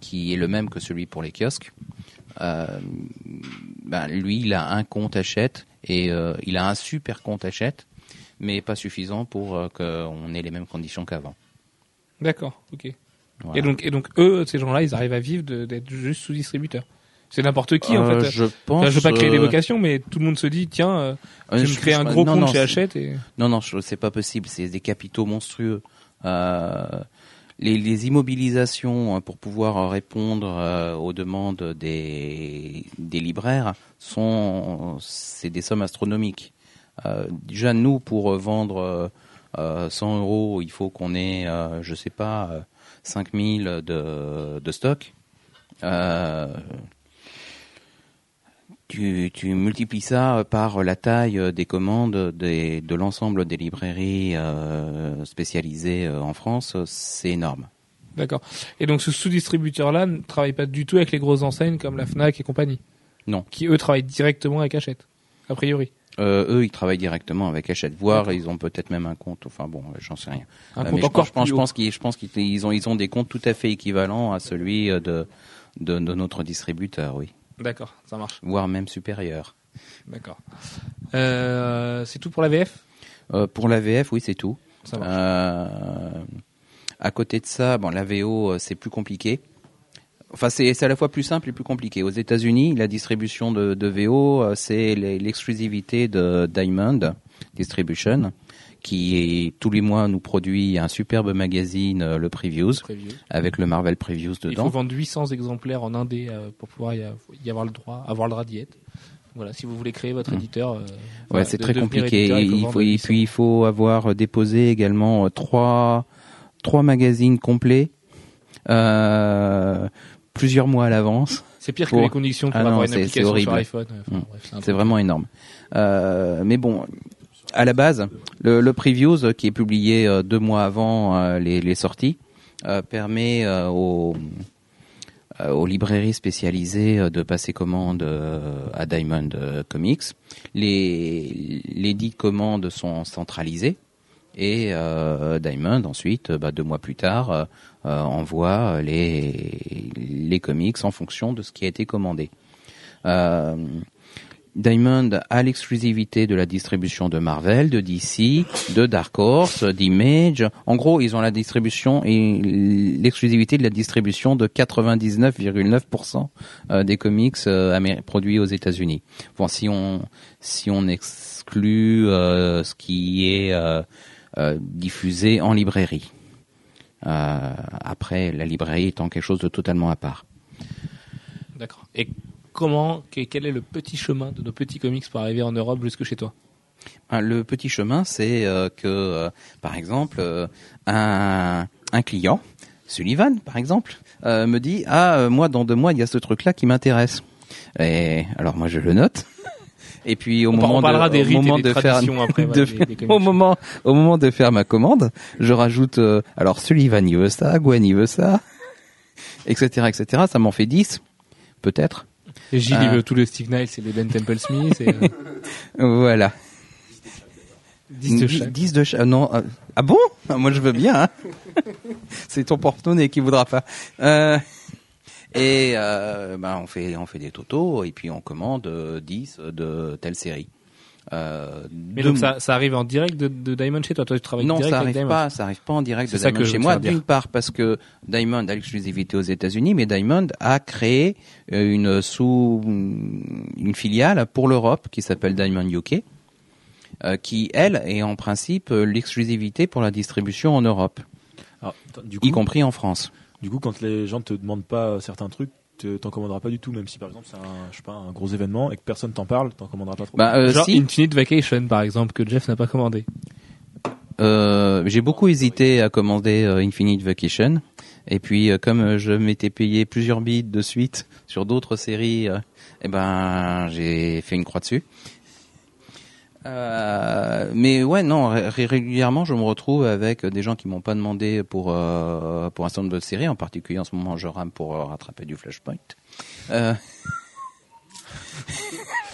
qui est le même que celui pour les kiosques, ben, lui, il a un compte Hachette et il a un super compte Hachette, mais pas suffisant pour euh, qu'on ait les mêmes conditions qu'avant. D'accord, ok. Voilà. Et donc, et donc, eux, ces gens-là, ils arrivent à vivre d'être juste sous-distributeurs. C'est n'importe qui, en Euh, fait. Je pense. Enfin, je veux pas créer des euh, vocations, mais tout le monde se dit, tiens, euh, je vais me créer un gros non, compte non, chez Hachette et... Non, non, c'est pas possible. C'est des capitaux monstrueux. Euh, les, les immobilisations euh, pour pouvoir répondre aux demandes des, des libraires sont, c'est des sommes astronomiques. Euh, déjà, nous, pour euh, vendre euh, euh, 100 euros, il faut qu'on ait, euh, je sais pas, euh, 5000 de, de stock. Tu, tu multiplies ça par la taille des commandes des, de l'ensemble des librairies spécialisées en France, c'est énorme. D'accord. Et donc, ce sous-distributeur-là ne travaille pas du tout avec les grosses enseignes comme la Fnac et compagnie? Non. Qui, eux, travaillent directement avec Hachette. A priori. Euh, eux, ils travaillent directement avec Hachette, voire ils ont peut-être même un compte. Enfin bon, j'en sais rien. Un Euh, compte mais je encore pense, je pense, plus je haut. pense qu'ils, je pense qu'ils ils ont, ils ont des comptes tout à fait équivalents à celui euh, de, de, de notre distributeur, oui, D'accord, ça marche. voire même supérieur. D'accord. Euh, c'est tout pour la VF Euh, pour la VF, oui, c'est tout. Ça marche. Euh, à côté de ça, bon, la VO, euh, c'est plus compliqué. Enfin, c'est à la fois plus simple et plus compliqué. Aux États-Unis, la distribution de, de VO, euh, c'est l'exclusivité de Diamond Distribution, qui est, tous les mois nous produit un superbe magazine, euh, le Previews, Preview. avec le Marvel Previews Il faut dedans. vendre 800 exemplaires en indé euh, pour pouvoir y, av- y avoir le droit, avoir le droit d'y être. Voilà, si vous voulez créer votre éditeur. euh, Ouais, voilà, c'est très compliqué. éditeur, Il faut, et 800. puis il faut avoir déposé également trois, trois magazines complets, euh, plusieurs mois à l'avance. C'est pire que les conditions pour Ah non, avoir une application horrible. sur iPhone. Enfin, Mm. c'est vraiment énorme. Euh, mais bon, à la base, le, le previews euh, qui est publié euh, deux mois avant euh, les, les sorties euh, permet aux, euh, aux librairies spécialisées de passer commande à Diamond Comics. Les, les dites commandes sont centralisées et euh, Diamond ensuite, bah, deux mois plus tard, euh, euh, envoie les, les comics en fonction de ce qui a été commandé. Euh, Diamond a l'exclusivité de la distribution de Marvel, de DC, de Dark Horse, d'Image. En gros, ils ont la distribution et l'exclusivité de la distribution de 99,9% euh, des comics euh, produits aux États-Unis. Bon, si on si on exclut euh, ce qui est euh, diffusé en librairie. Euh, après, la librairie étant quelque chose de totalement à part. D'accord. Et comment, que- quel est le petit chemin de nos petits comics pour arriver en Europe jusque chez toi? Ah, Le petit chemin, c'est euh, que, euh, par exemple, euh, un, un client, Sullivan, par exemple, euh, me dit ah euh, moi dans deux mois il y a ce truc-là qui m'intéresse. Et alors moi je le note. Et puis au on, moment de, des au moment de faire après. de des- des au moment au moment de faire ma commande, je rajoute euh, alors Sullivan il veut ça, Gwen il veut ça, etc etc. Ça m'en fait 10 peut-être. Et Gilles, il veut tout le Steve Niles et les Ben Temple Smith. Et, euh, Voilà. 10 de chaque. 10 de chaque. Non. euh, Ah bon? Ah, Moi, je veux bien. hein. C'est ton porte-monnaie qui voudra pas. Euh, et euh, ben, on fait on fait des totaux et puis on commande euh, 10 de telle série. Euh, Mais donc ça, ça arrive en direct de, de Diamond chez toi? Toi, tu travailles non, direct ça avec arrive Diamond? pas, ça arrive pas en direct de Diamond chez moi. D'une part parce que Diamond a l'exclusivité aux États-Unis, mais Diamond a créé euh, une sous une filiale pour l'Europe qui s'appelle Diamond UK, euh, qui elle est en principe euh, l'exclusivité pour la distribution en Europe, Alors, y compris en France. Du coup, quand les gens te demandent pas certains trucs, te- t'en commanderas pas du tout, même si par exemple c'est un, je sais pas, un gros événement et que personne t'en parle, t'en commanderas pas trop. Bah, euh, Genre si, Infinite Vacation, par exemple, que Jeff n'a pas commandé. euh, j'ai beaucoup hésité à commander euh, Infinite Vacation. Et puis, euh, comme euh, je m'étais payé plusieurs bits de suite sur d'autres séries, euh, eh ben, j'ai fait une croix dessus. Euh, mais ouais, non, ré- régulièrement, je me retrouve avec des gens qui m'ont pas demandé pour euh, pour un certain nombre de séries. En particulier, en ce moment, je rame pour euh, rattraper du Flashpoint. Euh...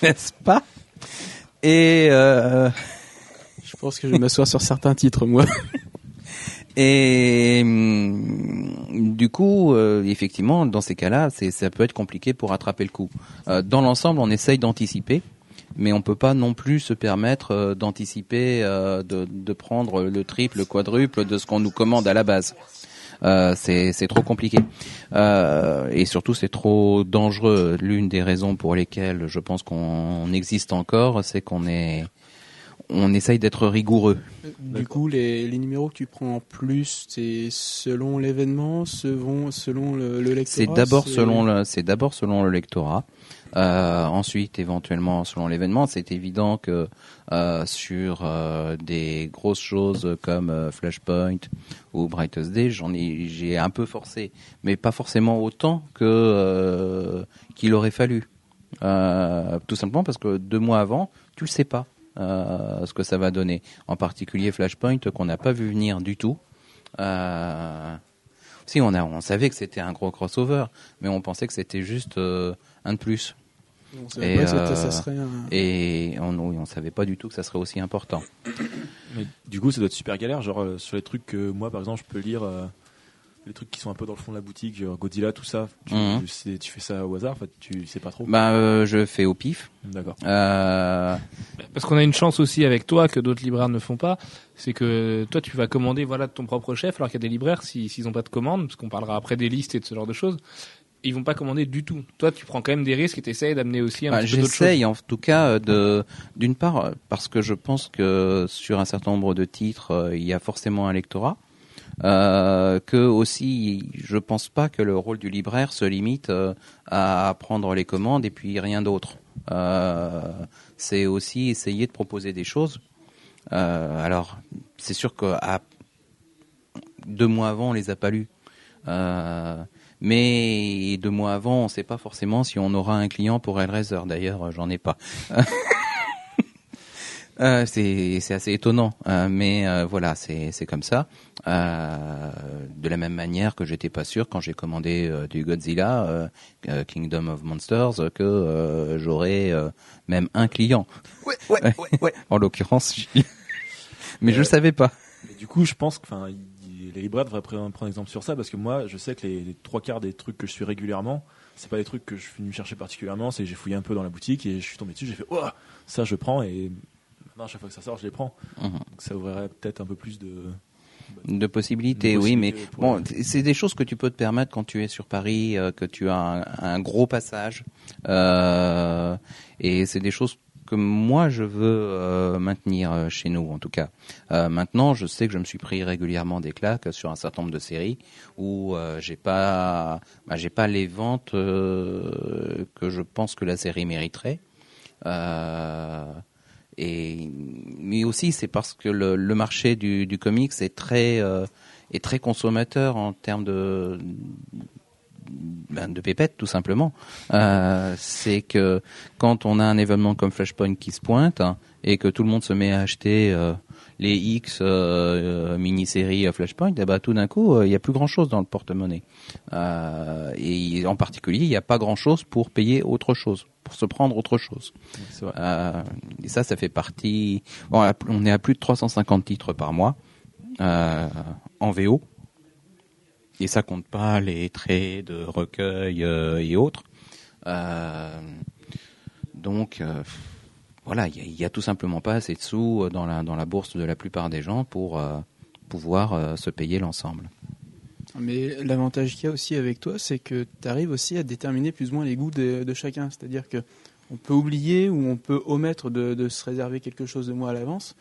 N'est-ce pas? Et euh, Je pense que je vais m'asseoir sur certains titres, moi. Et hum, du coup, euh, effectivement, dans ces cas-là, ça peut être compliqué pour rattraper le coup. Euh, dans l'ensemble, on essaye d'anticiper, mais on peut pas non plus se permettre euh, d'anticiper, euh, de, de prendre le triple, le quadruple de ce qu'on nous commande à la base. Euh, c'est c'est trop compliqué Euh, et surtout c'est trop dangereux. L'une des raisons pour lesquelles je pense qu'on existe encore, c'est qu'on est on essaye d'être rigoureux. Du coup, les, les numéros que tu prends en plus, c'est selon l'événement, selon, selon le, le lectorat C'est d'abord selon le, c'est d'abord selon le lectorat. Euh, ensuite, éventuellement selon l'événement. C'est évident que euh, sur euh, des grosses choses comme Flashpoint ou Brightest Day, j'en ai, j'ai un peu forcé, mais pas forcément autant que qu'il aurait fallu. Tout simplement parce que deux mois avant, tu le sais pas ce que ça va donner. En particulier Flashpoint qu'on n'a pas vu venir du tout. Si on a, on savait que c'était un gros crossover, mais on pensait que c'était juste un de plus. On Et, pas euh, ça serait un... Et on, oui, on savait pas du tout que ça serait aussi important. Mais du coup, ça doit être super galère. Genre, euh, sur les trucs que moi, par exemple, je peux lire, euh, les trucs qui sont un peu dans le fond de la boutique, genre Godzilla, tout ça. Tu, Mhm. tu sais- tu fais ça au hasard, en fait, tu sais pas trop. Bah, euh, je fais au pif. D'accord. Euh, Parce qu'on a une chance aussi avec toi que d'autres libraires ne font pas, c'est que toi tu vas commander voilà de ton propre chef, alors qu'il y a des libraires si- s'ils n'ont pas de commande, parce qu'on parlera après des listes et de ce genre de choses, ils vont pas commander du tout. Toi tu prends quand même des risques et t'essayes d'amener aussi un bah, petit peu d'autres choses. J'essaye en tout cas euh, de, d'une part, euh, parce que je pense que sur un certain nombre de titres, euh, il y a forcément un lectorat. Euh, que aussi, je pense pas que le rôle du libraire se limite euh, à prendre les commandes et puis rien d'autre. Euh, c'est aussi essayer de proposer des choses. Alors, c'est sûr que à deux mois avant, on les a pas lus. Mais deux mois avant, on ne sait pas forcément si on aura un client pour Hellraiser. D'ailleurs, j'en ai pas. Euh, c'est assez étonnant, euh, mais euh, voilà, c'est comme ça. De la même manière que j'étais pas sûr quand j'ai commandé du Godzilla Kingdom of Monsters que j'aurais même un client. Ouais, ouais, ouais, en l'occurrence, mais je le savais pas. Et du coup, je pense que les libraires devraient prendre prendre exemple sur ça parce que moi, je sais que les, les trois quarts des trucs que je suis régulièrement, c'est pas des trucs que je suis venu chercher particulièrement. C'est que j'ai fouillé un peu dans la boutique et je suis tombé dessus. J'ai fait, oh, ça je prends et maintenant à chaque fois que ça sort, je les prends. Mhm. Donc ça ouvrirait peut-être un peu plus de. De possibilités, oui, mais bon, c'est des choses que tu peux te permettre quand tu es sur Paris, euh, que tu as un, un gros passage, euh, et c'est des choses que moi je veux euh, maintenir euh, chez nous, en tout cas. Euh, maintenant, je sais que je me suis pris régulièrement des claques sur un certain nombre de séries où j'ai pas, bah, j'ai pas les ventes que je pense que la série mériterait. Et mais aussi c'est parce que le, marché du, du comics est très est très consommateur en termes de ben, de pépette tout simplement. Euh, c'est que quand on a un événement comme Flashpoint qui se pointe hein, et que tout le monde se met à acheter euh, les X euh, mini-séries Flashpoint, eh ben, tout d'un coup, il n'y a plus grand-chose dans le porte-monnaie. et en particulier, il n'y a pas grand-chose pour payer autre chose, pour se prendre autre chose. et ça, ça fait partie... Bon, on est à plus de 350 titres par mois en VO et ça compte pas les traits de recueil euh, et autres. Euh, donc euh, voilà, il y, a tout simplement pas assez de sous dans la dans la bourse de la plupart des gens pour pouvoir se payer l'ensemble. Mais l'avantage qu'il y a aussi avec toi, c'est que tu arrives aussi à déterminer plus ou moins les goûts de, chacun. C'est-à-dire que on peut oublier ou on peut omettre de, se réserver quelque chose de moi à l'avance.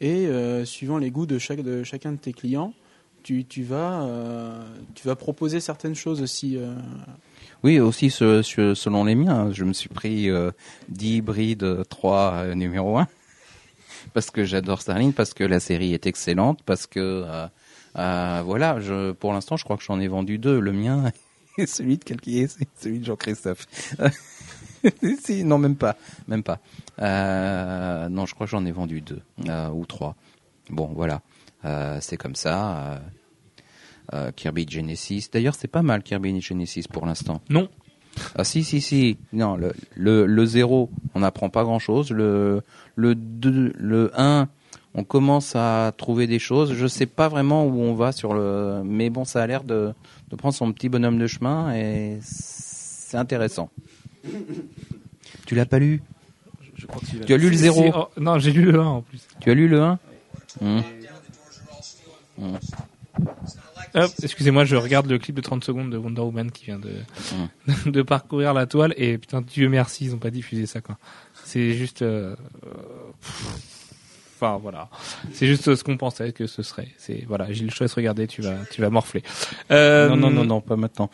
Et suivant les goûts de, chaque, de chacun de tes clients, tu, vas, euh, tu vas proposer certaines choses aussi. Euh. Oui, aussi selon les miens. Je me suis pris 10 euh, hybrides 3 numéro 1 parce que j'adore Starling, parce que la série est excellente, parce que voilà, je, pour l'instant, je crois que j'en ai vendu deux. Le mien et celui de quelqu'un, celui de Jean-Christophe. si, non, même pas, même pas. non, je crois que j'en ai vendu deux ou trois. Bon, voilà. Euh, c'est comme ça. Euh, euh, Kirby Genesis. D'ailleurs, c'est pas mal Kirby Genesis pour l'instant. Non. Ah si si si. Non, le le, le 0, on n'apprend pas grand-chose. Le le 2, le 1, on commence à trouver des choses. Je sais pas vraiment où on va sur le mais bon, ça a l'air de de prendre son petit bonhomme de chemin et c'est intéressant. tu l'as pas lu? Je, crois que tu as lu le 0 oh, Non, j'ai lu le 1 en plus. Tu as lu le 1 excusez-moi, je regarde le clip de 30 secondes de Wonder Woman qui vient de, de parcourir la toile et putain, Dieu merci, ils ont pas diffusé ça quoi. C'est juste, euh, enfin voilà, c'est juste ce qu'on pensait que ce serait. C'est voilà, Gilles, je te laisse regarder, tu vas, tu vas morfler. Euh, non non non non, pas maintenant.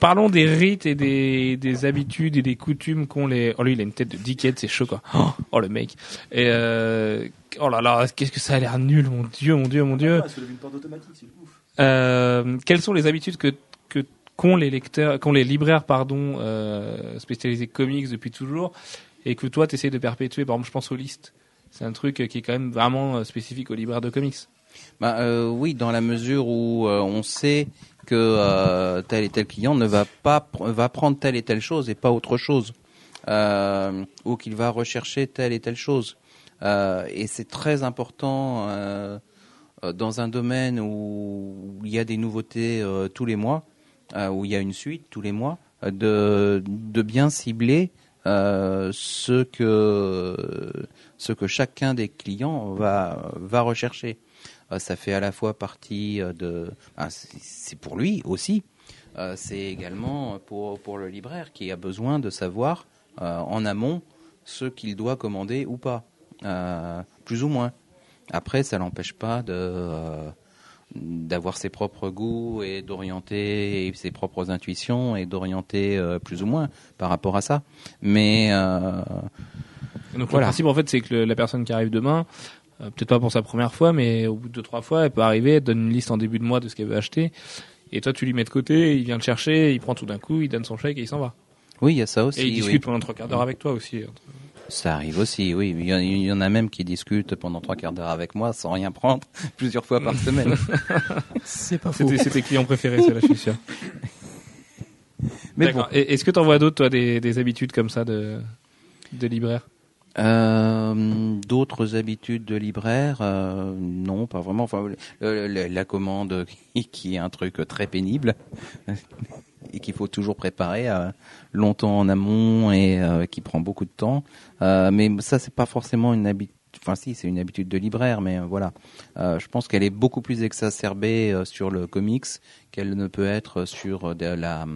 parlons des rites et des, des habitudes et des coutumes qu'ont les. Oh lui, il a une tête de dickhead, c'est chaud quoi. Oh, oh le mec. Et euh, oh là là, qu'est-ce que ça a l'air nul, mon dieu, mon dieu, mon dieu. Euh, quelles sont les habitudes que que qu'ont les lecteurs, qu'ont les libraires pardon euh, spécialisés comics depuis toujours et que toi tu essaies de perpétuer. Par exemple, je pense aux listes? C'est un truc qui est quand même vraiment euh, spécifique aux libraires de comics. Bah euh, oui, dans la mesure où euh, on sait que tel et tel client ne va pas va prendre telle et telle chose et pas autre chose, ou qu'il va rechercher telle et telle chose. et c'est très important dans un domaine où il y a des nouveautés tous les mois, où il y a une suite tous les mois, de bien cibler ce que ce que chacun des clients va va rechercher. Euh, ça fait à la fois partie euh, de, c'est pour lui aussi, euh, c'est également pour pour le libraire qui a besoin de savoir en amont ce qu'il doit commander ou pas, plus ou moins. Après, ça l'empêche pas de d'avoir ses propres goûts et d'orienter ses propres intuitions et d'orienter plus ou moins par rapport à ça. Mais donc voilà. le principe en fait c'est que la personne qui arrive demain, euh, peut-être pas pour sa première fois, mais au bout de deux trois fois, elle peut arriver, elle donne une liste en début de mois de ce qu'elle veut acheter, et toi tu lui mets de côté, il vient te chercher, il prend tout d'un coup, il donne son chèque et il s'en va. Oui, il y a ça aussi. Et il discute pendant trois quarts d'heure avec toi aussi. Ça arrive aussi, oui. Il y, en a même qui discutent pendant trois quarts d'heure avec moi sans rien prendre plusieurs fois par semaine. C'est pas faux. C'est tes clients préférés, c'est là, je suis sûr. Mais bon. Est-ce que tu en vois d'autres, toi, des, des habitudes comme ça de, de libraire? Euh, D'autres habitudes de libraire, euh, non, pas vraiment. Enfin, la commande qui est un truc très pénible et qu'il faut toujours préparer euh, longtemps en amont et euh, qui prend beaucoup de temps. Euh, mais ça, c'est pas forcément une habitude. Enfin, si, c'est une habitude de libraire, mais voilà. je pense qu'elle est beaucoup plus exacerbée sur le comics qu'elle ne peut être sur de la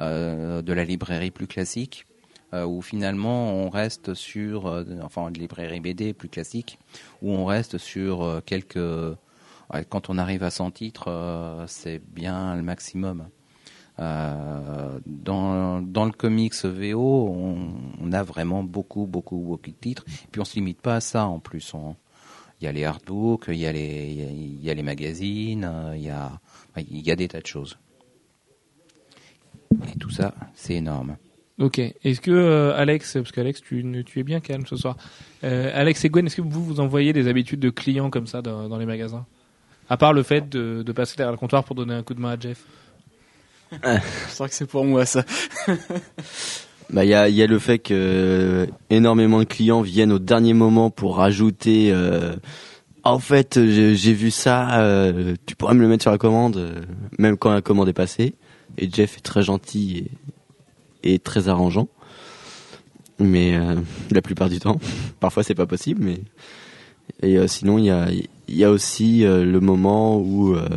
de la librairie plus classique où finalement on reste sur, enfin une librairie BD plus classique, où on reste sur quelques, quand on arrive à 100 titres, c'est bien le maximum. Euh, dans, le comics VO, on, a vraiment beaucoup, beaucoup, beaucoup de titres. Et puis on se limite pas à ça en plus. Il y a les artbooks, il y a les, il y a les magazines, il y a, il y a des tas de choses. Et tout ça, c'est énorme. Ok. Est-ce que euh, Alex, parce qu'Alex, tu, ne- es bien calme ce soir. Euh, Alex et Gwen, est-ce que vous vous envoyez des habitudes de clients comme ça dans, les magasins? À part le fait de passer derrière le comptoir pour donner un coup de main à Jeff? Je crois que c'est pour moi ça. Bah il y a, y a le fait que euh, énormément de clients viennent au dernier moment pour rajouter. Euh, en fait, j'ai j'ai vu ça. euh, tu pourrais me le mettre sur la commande, euh, même quand la commande est passée. Et Jeff est très gentil et, et très arrangeant. Mais euh, la plupart du temps, parfois c'est pas possible. Mais et euh, sinon il y a y a aussi euh, le moment où euh,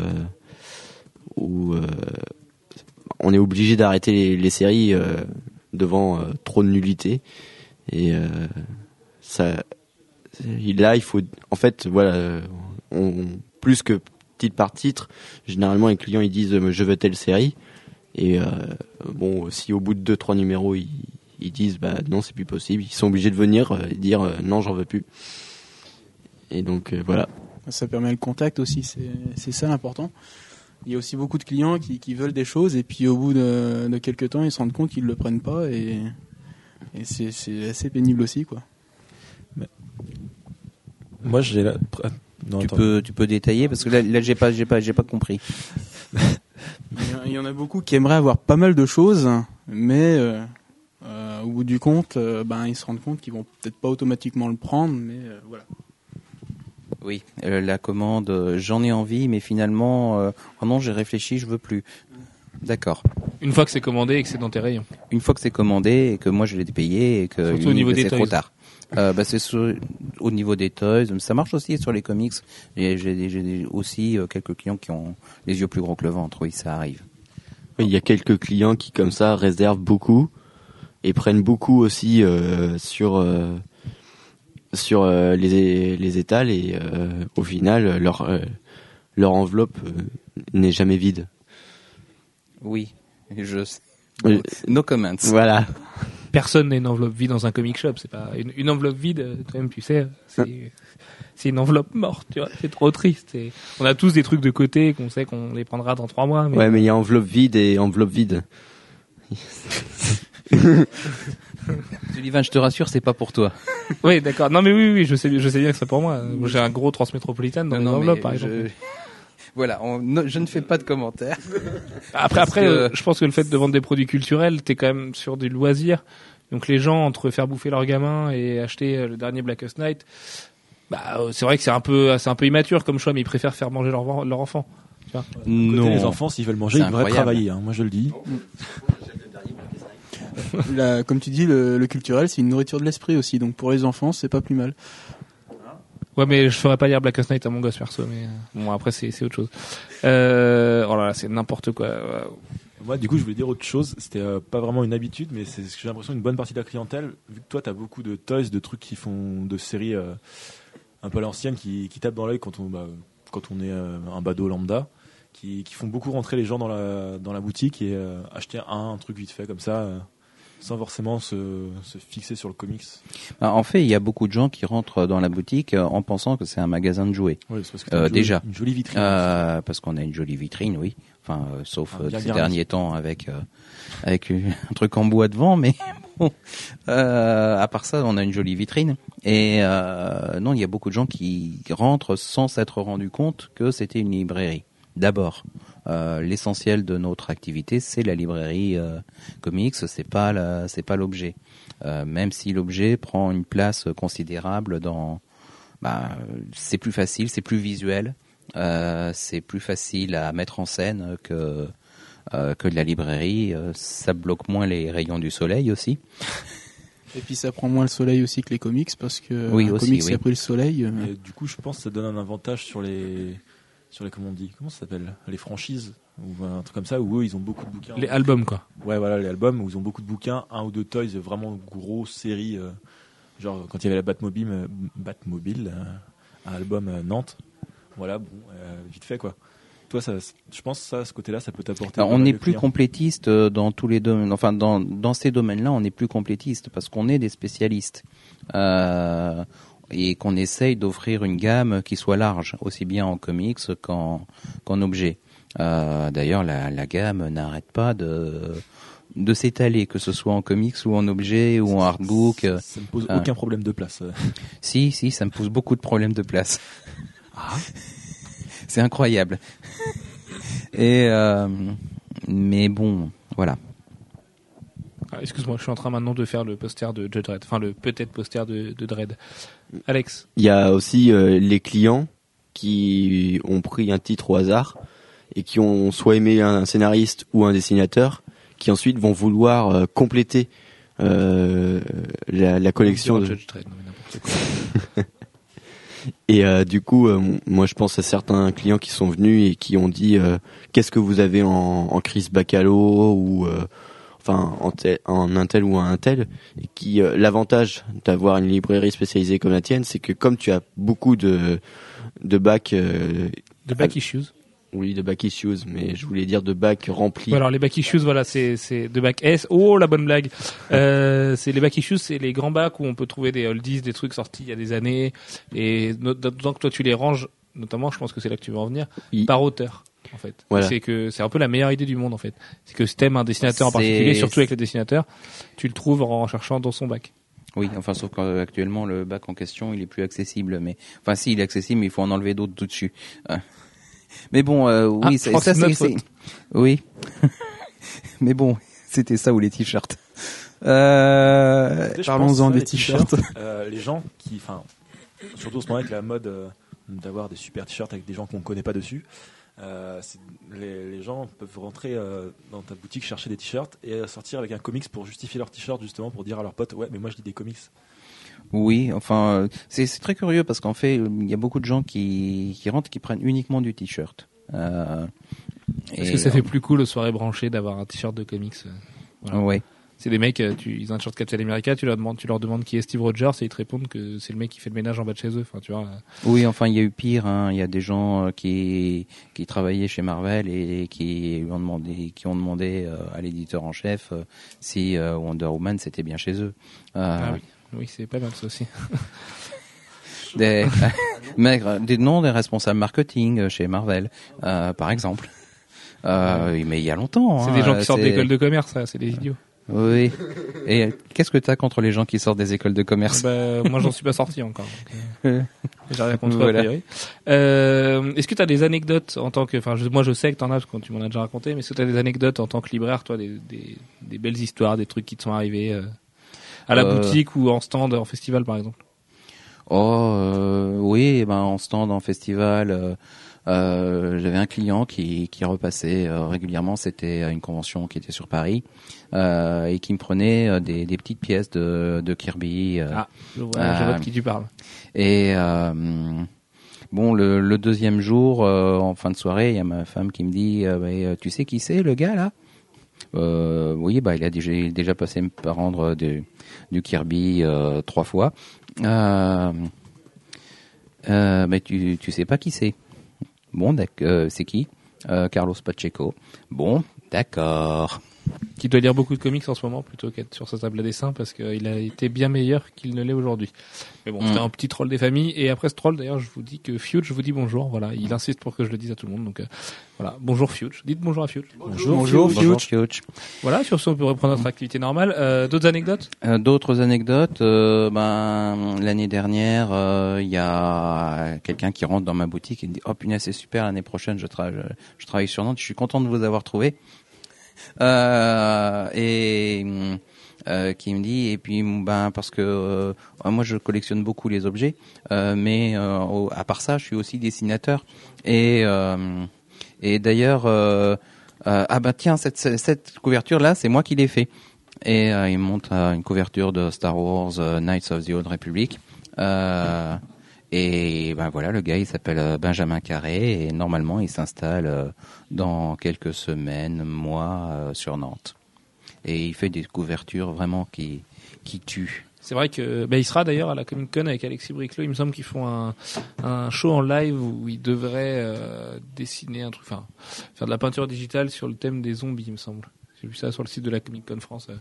où euh, on est obligé d'arrêter les, séries euh, devant euh, trop de nullité. Et euh, ça là il faut en fait voilà plus que titre par titre généralement les clients ils disent je veux telle série. Et bon si au bout de deux trois numéros ils, disent bah non c'est plus possible ils sont obligés de venir et dire non j'en veux plus. Et donc voilà. Ça permet le contact aussi, c'est ça l'important. Il y a aussi beaucoup de clients qui, qui veulent des choses et puis au bout de, de quelques temps ils se rendent compte qu'ils le prennent pas et, et c'est assez pénible aussi quoi. Moi, j'ai la. Non, Tu attends. peux, tu peux détailler parce que là, là j'ai pas, j'ai pas, j'ai pas compris. Il y en- il y en a beaucoup qui aimeraient avoir pas mal de choses, mais euh, euh, au bout du compte, euh, ben ils se rendent compte qu'ils vont peut-être pas automatiquement le prendre, mais euh, voilà. Oui, euh, la commande, euh, j'en ai envie, mais finalement, euh, oh non, j'ai réfléchi, je veux plus. D'accord. Une fois que c'est commandé et que c'est dans tes rayons. Une fois que c'est commandé et que moi je l'ai payé et que Surtout au limite, niveau des c'est trop toys. tard. Euh, bah, c'est sur- au niveau des toys, ça marche aussi sur les comics. Et J'ai j'ai des- aussi euh, quelques clients qui ont les yeux plus gros que le ventre. Oui, ça arrive. Il y a quelques clients qui comme ça réservent beaucoup et prennent beaucoup aussi euh, sur euh, sur euh, les les étals et euh, au final leur euh, leur enveloppe euh, n'est jamais vide. Oui, je. No comments. Voilà. Personne n'a une enveloppe vide dans un comic shop. C'est pas une, une enveloppe vide. euh, Toi-même, tu sais, c'est c'est une enveloppe morte. Tu vois, c'est trop triste. Et on a tous des trucs de côté qu'on sait qu'on les prendra dans trois mois. Mais Ouais, mais il y a enveloppe vide et enveloppe vide. Sullivan, je te rassure, c'est pas pour toi. oui, d'accord. Non, mais oui, oui, je sais, je sais bien que c'est pour moi. J'ai un gros transmétropolitane dans Non, mais par je- exemple. Voilà, on- no- je ne fais pas de commentaires. Après, Parce après, que- euh, je pense que le fait de vendre des produits culturels, t'es quand même sur des loisirs. Donc les gens entre faire bouffer leurs gamins et acheter euh, le dernier Blackest Night, bah euh, c'est vrai que c'est un peu, c'est un peu immature comme choix, mais ils préfèrent faire manger leur, leur enfant. Non. les enfants, s'ils veulent manger, ils devraient travailler. hein, moi, je le dis. La- comme tu dis, le, le culturel c'est une nourriture de l'esprit aussi, donc pour les enfants c'est pas plus mal. Ouais, mais je ferais pas lire Blackest Night à mon gosse perso, mais euh, bon après c'est c'est autre chose. Euh, oh là là, c'est n'importe quoi. Moi, du coup, je voulais dire autre chose. C'était euh, pas vraiment une habitude, mais c'est ce que j'ai l'impression une bonne partie de la clientèle. Vu que toi, t'as beaucoup de toys, de trucs qui font de séries euh, un peu à l'ancienne, qui, qui tapent dans l'œil quand on, bah, quand on est euh, un badaud lambda, qui, qui font beaucoup rentrer les gens dans la, dans la boutique et euh, acheter un, un truc vite fait comme ça, euh, sans forcément se, se fixer sur le comics. Ah, En fait, il y a beaucoup de gens qui rentrent dans la boutique euh, en pensant que c'est un magasin de jouets. C'est parce que Euh, une jolie- déjà. une jolie vitrine. Euh, parce qu'on a une jolie vitrine, oui. Enfin, euh, sauf Ah, ces derniers temps avec avec un truc en bois devant, mais bon. À part ça, on a une jolie vitrine. Et non, il y a beaucoup de gens qui rentrent sans s'être rendu compte que c'était une librairie. D'abord, euh, l'essentiel de notre activité, c'est la librairie euh, comics. C'est pas la, c'est pas l'objet. Euh, même si l'objet prend une place considérable dans, bah, c'est plus facile, c'est plus visuel. Euh, c'est plus facile à mettre en scène que euh, que de la librairie. Euh, ça bloque moins les rayons du soleil aussi. Et puis ça prend moins le soleil aussi que les comics parce que Oui, un aussi, comics oui. a pris le soleil. Et du coup, je pense que ça donne un avantage sur les, sur les, comment on dit, comment ça s'appelle, les franchises ou un truc comme ça où eux ils ont beaucoup de bouquins. Les albums quoi. Ouais, voilà, les albums où ils ont beaucoup de bouquins, un ou deux toys, vraiment grosse série. euh, genre quand il y avait la Batmobile, euh, Batmobile, euh, un album euh, Nantes. Voilà, bon, euh, vite fait quoi. Toi, ça, je pense que ça, ce côté-là, ça peut t'apporter. On n'est plus clients. complétiste dans tous les domaines. Enfin, dans dans ces domaines-là, on n'est plus complétiste parce qu'on est des spécialistes euh, et qu'on essaye d'offrir une gamme qui soit large, aussi bien en comics qu'en qu'en objet. Euh, D'ailleurs, la, la gamme n'arrête pas de de s'étaler, que ce soit en comics ou en objet ou en artbook. euh, Ça me pose Ah. aucun problème de place. euh. Si, si, ça me pose beaucoup de problèmes de place. C'est incroyable. Et euh, mais bon, voilà. Ah, Excuse-moi, je suis en train maintenant de faire le poster de Judge Dredd. Enfin, le peut-être poster de, de Dredd. Alex. Il y a aussi euh, les clients qui ont pris un titre au hasard et qui ont soit aimé un scénariste ou un dessinateur, qui ensuite vont vouloir euh, compléter euh, la, la collection. de- Judge Dredd, non. Et euh, du coup, euh, moi je pense à certains clients qui sont venus et qui ont dit euh, qu'est-ce que vous avez en, en crise Bacalo ou enfin en, tel- en un tel ou un tel et qui euh, l'avantage d'avoir une librairie spécialisée comme la tienne, c'est que comme tu as beaucoup de de bacs, euh, De back issues. oui de back issues, mais je voulais dire de bacs remplis. Ouais, alors les back issues, voilà, c'est c'est de back S. Oh la bonne blague. Euh, c'est les back issues, c'est les grands bacs où on peut trouver des oldies, des trucs sortis il y a des années, et d'autant que toi tu les ranges, notamment, je pense que c'est là que tu veux en venir, par auteur. En fait, Voilà. c'est que c'est un peu la meilleure idée du monde en fait. C'est que si t'aimes un dessinateur en particulier, surtout avec les dessinateurs, tu le trouves en cherchant dans son bac. Oui, enfin sauf qu'actuellement le bac en question il est plus accessible, mais enfin si il est accessible, mais il faut en enlever d'autres tout dessus. Euh. Mais bon, euh, Ah, oui, ça c'est c'est- oui. mais bon, c'était ça ou les t-shirts. Euh, Je pense Parlons-en des les t-shirts. euh, les gens qui, enfin, surtout en ce moment avec la mode euh, d'avoir des super t-shirts avec des gens qu'on connaît pas dessus. Euh, les, les gens peuvent rentrer euh, dans ta boutique chercher des t-shirts et euh, sortir avec un comics pour justifier leur t-shirt justement pour dire à leurs potes ouais mais moi je lis des comics Oui, enfin, euh, c'est c'est très curieux parce qu'en fait, euh, il y a beaucoup de gens qui, qui rentrent qui prennent uniquement du t-shirt. Euh, Est-ce et, que ça fait euh, plus cool aux soirées branchées d'avoir un t-shirt de comics euh, voilà. Ouais. C'est des mecs, euh, tu, ils ont un t-shirt Captain America, tu leur demandes, tu leur demandes qui est Steve Rogers et ils te répondent que c'est le mec qui fait le ménage en bas de chez eux. Enfin, tu vois. euh, Oui, enfin, il y a eu pire. hein. Il y a des gens euh, qui qui travaillaient chez Marvel et qui lui ont demandé, qui ont demandé à l'éditeur en chef si Wonder Woman c'était bien chez eux. Euh, Ah oui, oui, c'est pas mal ça aussi. des, euh, des noms des responsables marketing chez Marvel, euh, par exemple. Euh, mais il y a longtemps. C'est hein, des gens qui sortent d'école de commerce, c'est des idiots. Oui. Et qu'est-ce que t'as contre les gens qui sortent des écoles de commerce Bah, moi, j'en suis pas sorti encore. donc, euh, J'ai rien contre Voilà. Euh, est-ce que tu as des anecdotes en tant que, enfin, moi je sais que t'en as parce que tu m'en as déjà raconté, mais est-ce que tu as des anecdotes en tant que libraire, toi, des, des, des belles histoires, des trucs qui te sont arrivés euh, à la Euh. boutique ou en stand, en festival par exemple? Oh oui, ben en stand, en festival, euh, j'avais un client qui, qui repassait euh, régulièrement. C'était à une convention qui était sur Paris euh, et qui me prenait euh, des, des petites pièces de, de Kirby. euh, Ah, je vois, de qui tu parles. Et bon, le, le deuxième jour, en fin de soirée, il y a ma femme qui me dit euh, Tu sais qui c'est, le gars, là? Oui, bah, il a déjà, il a déjà passé par rendre du, du Kirby trois fois. Euh, euh, mais tu, tu sais pas qui c'est? Bon, euh, c'est qui? Carlos Pacheco. Bon, d'accord. Qui doit lire beaucoup de comics en ce moment plutôt qu'être sur sa table à dessin parce qu'il a été bien meilleur qu'il ne l'est aujourd'hui. Mais bon, Mm. c'était un petit troll des familles. Et après ce troll, d'ailleurs, je vous dis que Fuge, je vous dis bonjour. Voilà, il insiste pour que je le dise à tout le monde. Donc euh, voilà, bonjour Fuge. Dites bonjour à Fuge. Bonjour, bonjour, Bonjour, Fuge. Voilà, sur ce, on peut reprendre notre activité normale. Euh, D'autres anecdotes? Euh, D'autres anecdotes, euh, ben l'année dernière, euh, il y a quelqu'un qui rentre dans ma boutique et me dit "Oh punaise, c'est super, l'année prochaine je, tra- je, je travaille sur Nantes, je suis content de vous avoir trouvé." Euh, et euh, qui me dit et puis ben parce que euh, moi je collectionne beaucoup les objets, mais à part ça, je suis aussi dessinateur et et d'ailleurs ah bah tiens cette cette couverture là, c'est moi qui l'ai fait. Et il monte une couverture de Star Wars Knights of the Old Republic. Et ben voilà, le gars il s'appelle euh, Benjamin Carré et normalement il s'installe euh, dans quelques semaines, mois euh, sur Nantes. Et il fait des couvertures vraiment qui qui tuent. C'est vrai que bah, il sera d'ailleurs à la Comic Con avec Alexis Briclot. Il me semble qu'ils font un, un show en live où ils devraient euh, dessiner un truc, enfin faire de la peinture digitale sur le thème des zombies, il me semble. J'ai vu ça sur le site de la Comic Con France. Euh,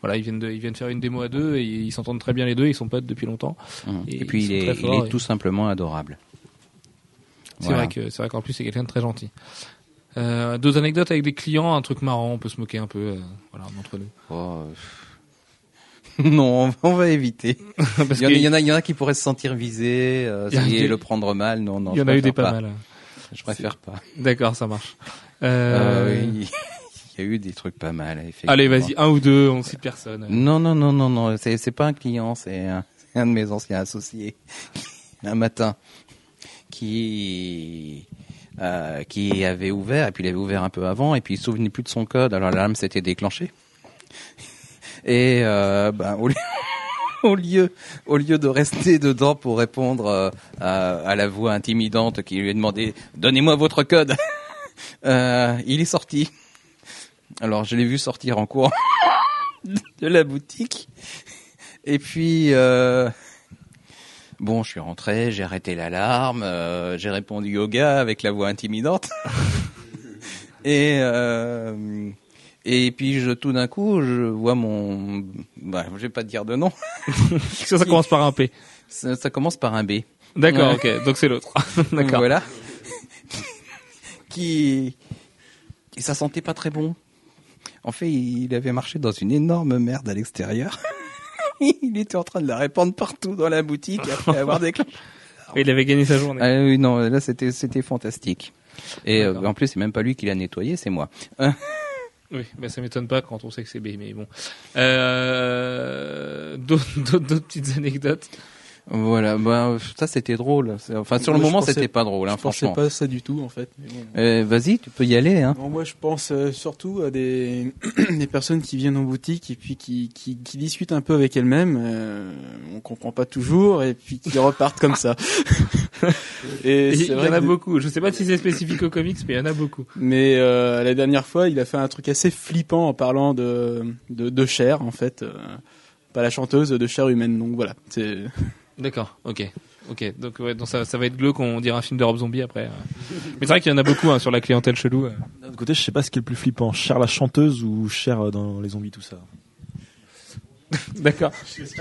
Voilà, ils viennent de, ils viennent faire une démo à deux et ils s'entendent très bien les deux. Ils sont potes depuis longtemps. Hum. Et Et, puis il est, il tout simplement adorable. C'est Voilà. vrai que c'est vrai qu'en plus c'est quelqu'un de très gentil. Euh, D'autres anecdotes avec des clients, un truc marrant, on peut se moquer un peu, euh, voilà, entre nous. Oh, euh, non, on va- éviter. Parce Il y, en a, il y en a, il y en a qui pourraient se sentir visés, euh, et des- le prendre mal. Non, non, il y en a eu des préfère pas mal. Je préfère pas. D'accord, ça marche. Euh, Euh, oui, y a eu des trucs pas mal. Allez, vas-y, un ou deux, on cite personne. Non, non, non, non, non. C'est, c'est pas un client, c'est un, de mes anciens associés. un matin, qui euh, qui avait ouvert, et puis il avait ouvert un peu avant, et puis il se souvenait plus de son code. Alors l'alarme s'était déclenchée. Et euh, ben, au lieu au lieu, au lieu de rester dedans pour répondre euh, à, à la voix intimidante qui lui a demandé Donnez-moi votre code il est sorti. Alors je l'ai vu sortir en cours de la boutique. Et puis, euh, bon, je suis rentré, j'ai arrêté l'alarme, euh, j'ai répondu au gars avec la voix intimidante. et euh, et puis je, tout d'un coup, je vois mon, bah, je vais pas te dire de nom. Ça, ça commence par un P. Ça, ça commence par un B. D'accord, Ouais. ok, donc c'est l'autre. D'accord. Voilà. qui, qui ça sentait pas très bon. En fait, il avait marché dans une énorme merde à l'extérieur. il était en train de la répandre partout dans la boutique après avoir déclenché. Il avait gagné sa journée. Ah oui, non, là c'était c'était fantastique. Et euh, en plus, c'est même pas lui qui l'a nettoyé, c'est moi. Oui, ben ça m'étonne pas quand on sait que c'est B, mais bon. Euh, d'autres petites anecdotes. Voilà, bah ça c'était drôle. Enfin, sur le Moi, je moment, c'était pas drôle, hein, je pensais franchement. pas ça du tout en fait. bon. Euh, Vas-y, tu peux y aller. Hein. Moi, je pense euh, surtout à des, des personnes qui viennent en boutique et puis qui, qui, qui discutent un peu avec elles-mêmes. Euh, on comprend pas toujours et puis qui repartent comme ça. et il y en a que- beaucoup. Je sais pas si c'est spécifique aux comics, mais il y en a beaucoup. Mais euh, la dernière fois, il a fait un truc assez flippant en parlant de de, de chair en fait, euh, pas la chanteuse de chair humaine. Donc voilà, c'est D'accord, ok. Ok, donc, ouais, donc ça, ça va être glauque, on dirait un film de Rob Zombie après. euh. Mais c'est vrai qu'il y en a beaucoup hein, sur la clientèle chelou. euh. D'un autre côté, je sais pas ce qui est le plus flippant, Cher la chanteuse ou Cher euh, dans les zombies, tout ça. D'accord.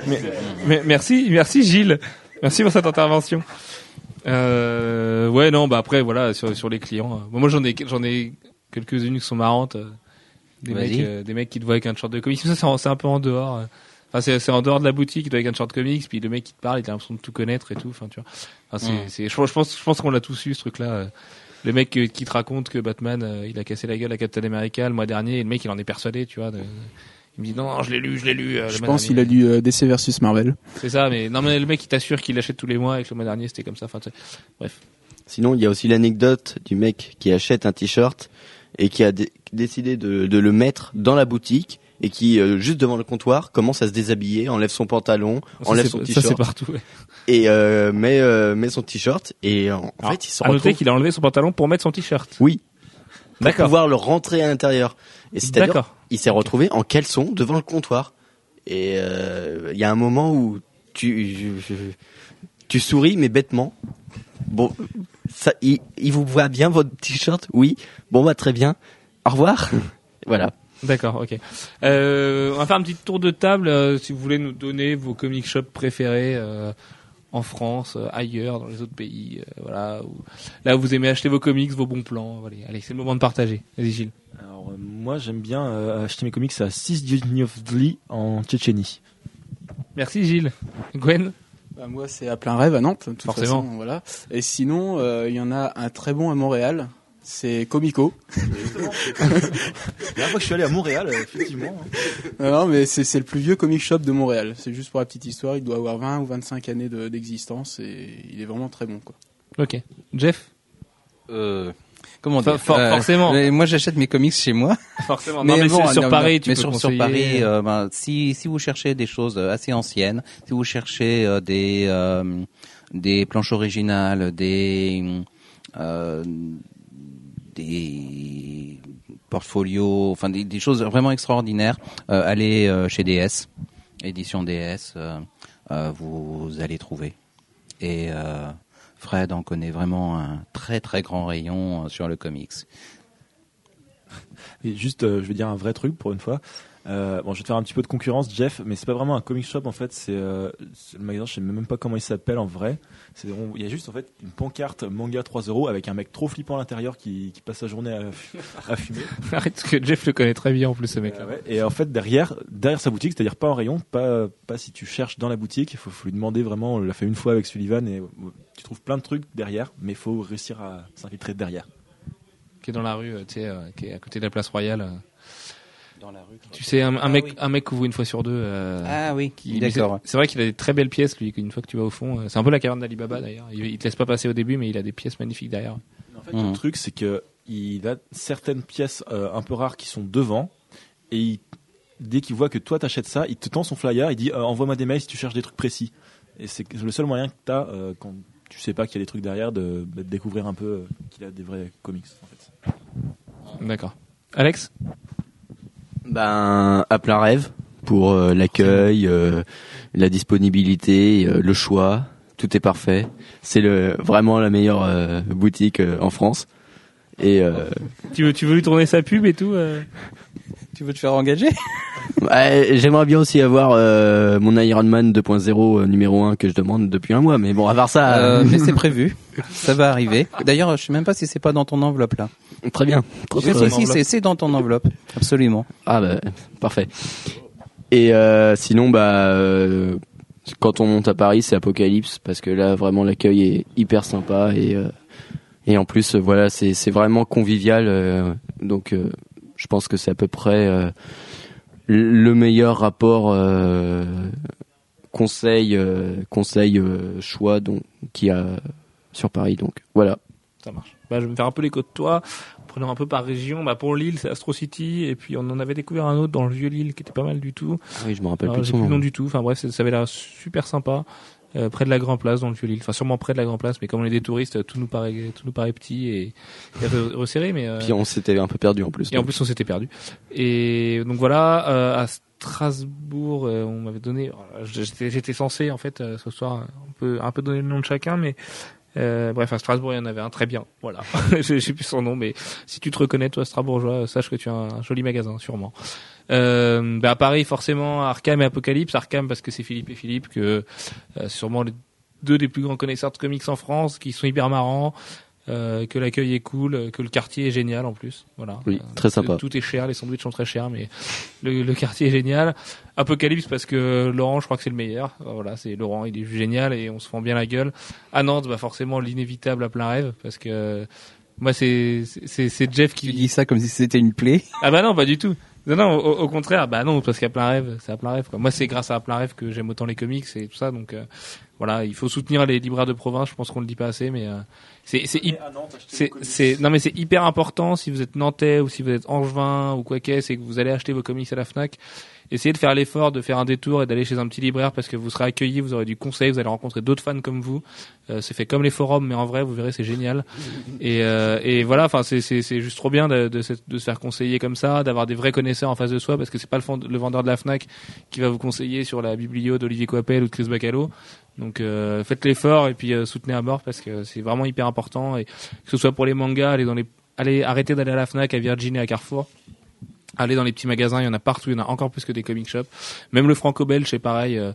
Mais, mais- merci, merci Gilles. Merci pour cette intervention. Euh, ouais, non, bah après, voilà, sur, sur les clients. euh, bon, moi, j'en ai, j'en ai quelques-unes qui sont marrantes. euh, Des Vas-y. mecs, euh, des mecs qui te voient avec un short de comics. Ça, c'est, en- c'est un peu en dehors. euh. Enfin, c'est, c'est en dehors de la boutique, il doit avec un short comics, puis le mec qui te parle, il a l'impression de tout connaître et tout. Enfin, tu vois. Enfin, c'est, c'est, je, pense- je pense, je pense qu'on l'a tous eu, ce truc-là. euh. Le mec euh, qui te raconte que Batman, euh, il a cassé la gueule à Captain America le mois dernier, et le mec, il en est persuadé, tu vois. de- il me dit non, non, je l'ai lu, je l'ai lu. euh, je pense qu'il a lu euh, DC versus Marvel. C'est ça, mais non, mais le mec, il t'assure qu'il l'achète tous les mois et que le mois dernier, c'était comme ça. Enfin, tu sais. Sinon, il y a aussi l'anecdote du mec qui achète un t-shirt et qui a dé- décidé de, de le mettre dans la boutique et qui, euh, juste devant le comptoir, commence à se déshabiller, enlève son pantalon, Ça, enlève son Ça, c'est t-shirt partout. ouais. et euh, met, euh, met son t-shirt et en, en fait, il se À noter retrouve qu'il a enlevé son pantalon pour mettre son t-shirt. Oui. pour pouvoir le rentrer à l'intérieur. Et c'est-à-dire, D'accord. il s'est retrouvé en caleçon devant le comptoir. Et euh, il y a un moment où tu je- je- tu souris mais bêtement. Bon, ça, il, il vous voit bien votre t-shirt? Oui. Bon bah très bien. Au revoir. voilà. D'accord, ok. Euh, on va faire un petit tour de table. euh, si vous voulez nous donner vos comic shops préférés euh, en France, euh, ailleurs, dans les autres pays, euh, voilà. où- là où vous aimez acheter vos comics, vos bons plans. Allez, allez, c'est le moment de partager. Vas-y, Gilles. Alors, euh, moi, j'aime bien euh, acheter mes comics à 6 Dniovli en Tchétchénie. Merci, Gilles. Gwen. Bah, moi, c'est à plein rêve à Nantes, de toute Forcément. façon, voilà. Et sinon, euh, il y en a un très bon à Montréal. C'est Comico. La fois que je suis allé à Montréal, euh, effectivement. hein. Non, non, mais c'est le plus vieux comic shop de Montréal. C'est juste pour la petite histoire. Il doit avoir 20 ou 25 années de- d'existence et il est vraiment très bon, quoi. Ok. Jeff? Euh, comment For- dire for- forcément. euh, Moi, j'achète mes comics chez moi. Forcément. non, mais bon, sur, sur non, Paris, tu mais peux sur. Paris, euh, ben, si si vous cherchez des choses euh, assez anciennes, si vous cherchez euh, des euh, des planches originales, des euh, des portfolios, enfin des, choses vraiment extraordinaires, euh, allez euh, chez DS, édition DS, euh, vous allez trouver. Et Fred en connaît vraiment un très très grand rayon sur le comics. Juste, je vais dire un vrai truc pour une fois. Bon, je vais te faire un petit peu de concurrence, Jeff, mais c'est pas vraiment un comic shop en fait. C'est le magasin, je sais même pas comment il s'appelle en vrai. Il y a juste en fait une pancarte manga 3 euros avec un mec trop flippant à l'intérieur qui, qui passe sa journée à, fu- à fumer. Arrête, parce que Jeff le connaît très bien en plus, ce mec-là. Euh, ouais. Et en fait, derrière, derrière sa boutique, c'est-à-dire pas en rayon, pas, pas si tu cherches dans la boutique, il faut, faut lui demander vraiment. On l'a fait une fois avec Sullivan et euh, tu trouves plein de trucs derrière, mais il faut réussir à s'infiltrer derrière. Qui est dans la rue, euh, tu sais, qui est à côté de la place Royale. Dans la rue. Tu sais, un, un Ah mec, oui. un mec qu'on voit une fois sur deux. euh, Ah oui, qui- mais c'est- d'accord. C'est vrai qu'il a des très belles pièces, lui, une fois que tu vas au fond. euh, C'est un peu la caverne d'Alibaba d'ailleurs. Il, il te laisse pas passer au début, mais il a des pièces magnifiques derrière. En fait, le truc, c'est que il a certaines pièces euh, un peu rares qui sont devant, et il- dès qu'il voit que toi t'achètes ça, il te tend son flyer, il dit euh, envoie-moi des mails si tu cherches des trucs précis. Et c'est le seul moyen que t'as euh, quand tu sais pas qu'il y a des trucs derrière de, de découvrir un peu euh, qu'il a des vrais comics. En fait. D'accord. Alex? Ben, à plein rêve pour euh, l'accueil, euh, la disponibilité, euh, le choix, tout est parfait. C'est le vraiment la meilleure boutique en France. Et tu veux, tu veux lui tourner sa pub et tout Tu veux te faire engager? Ouais, j'aimerais bien aussi avoir euh, mon Iron Man 2.0 euh, numéro 1 que je demande depuis un mois. Mais bon, à part ça, Euh, mais c'est prévu, ça va arriver. D'ailleurs, je sais même pas si c'est pas dans ton enveloppe là. très bien. Trop, Si, si, si, c'est- dans ton enveloppe, absolument. Ah bah parfait. Et sinon bah quand on monte à Paris c'est Apocalypse parce que là vraiment l'accueil est hyper sympa et et en plus voilà c'est c'est vraiment convivial donc je pense que c'est à peu près euh, le meilleur rapport euh, conseil euh, conseil choix donc qu'il y a sur Paris donc voilà. Ça marche. Bah, je vais me faire un peu l'écho de toi. Prenons un peu par région. Bah, pour Lille, c'est Astro City. Et puis, on en avait découvert un autre dans le vieux Lille qui était pas mal du tout. Ah oui je me rappelle Alors, plus le nom. du tout. Enfin, bref, ça avait l'air super sympa. Euh, près de la Grand Place, dans le vieux Lille. Enfin, sûrement près de la Grand Place. Mais comme on est des touristes, tout nous paraît, tout nous paraît petit et, et re- resserré. Mais, euh, Puis on s'était un peu perdu en plus. et en plus, on s'était perdu. Et donc voilà, euh, à Strasbourg, euh, on m'avait donné. voilà, J'étais, censé en fait euh, ce soir un peu, un peu donner le nom de chacun, mais euh, bref, à Strasbourg, il y en avait un très bien. Voilà, sais plus son nom, mais si tu te reconnais, toi, Strasbourgeois, sache que tu as un joli magasin, sûrement. Euh, bah, à Paris, forcément, Arkham et Apocalypse. Arkham parce que c'est Philippe et Philippe, que euh, sûrement les deux des plus grands connaisseurs de comics en France, qui sont hyper marrants. euh, que l'accueil est cool, que le quartier est génial en plus. Voilà. Oui, Euh, très sympa. Tout est cher, les sandwichs sont très chers, mais le, le quartier est génial. Apocalypse parce que Laurent, je crois que c'est le meilleur. Euh, Voilà, c'est Laurent, il est génial et on se fend bien la gueule. À Nantes, bah forcément l'inévitable à plein rêve parce que moi c'est c'est Jeff Tu qui dis ça comme si c'était une plaie. ah bah non, pas du tout. Non, non, au, au contraire, bah non, parce qu'à plein rêve, c'est à plein rêve. Quoi. Moi, c'est grâce à plein rêve que j'aime autant les comics et tout ça. Donc euh, voilà, il faut soutenir les libraires de province. Je pense qu'on le dit pas assez, mais euh, c'est c'est c'est non mais c'est hyper important si vous êtes nantais ou si vous êtes angevin ou quoi qu'est-ce et que vous allez acheter vos comics à la Fnac. Essayez de faire l'effort de faire un détour et d'aller chez un petit libraire parce que vous serez accueilli, vous aurez du conseil, vous allez rencontrer d'autres fans comme vous. Euh, c'est fait comme les forums, mais en vrai, vous verrez, c'est génial. Et, euh, et voilà, enfin, c'est juste trop bien de, de, se- de se faire conseiller comme ça, d'avoir des vrais connaisseurs en face de soi, parce que c'est pas le, fond- le vendeur de la Fnac qui va vous conseiller sur la biblio d'Olivier Coppel ou de Chris Bacalo. Donc euh, faites l'effort et puis euh, soutenez à mort parce que c'est vraiment hyper important. Et que ce soit pour les mangas, allez dans les, allez arrêtez d'aller à la Fnac, à Virgin et à Carrefour. Allez dans les petits magasins, il y en a partout, il y en a encore plus que des comic shops. Même le franco-belge, c'est pareil. euh,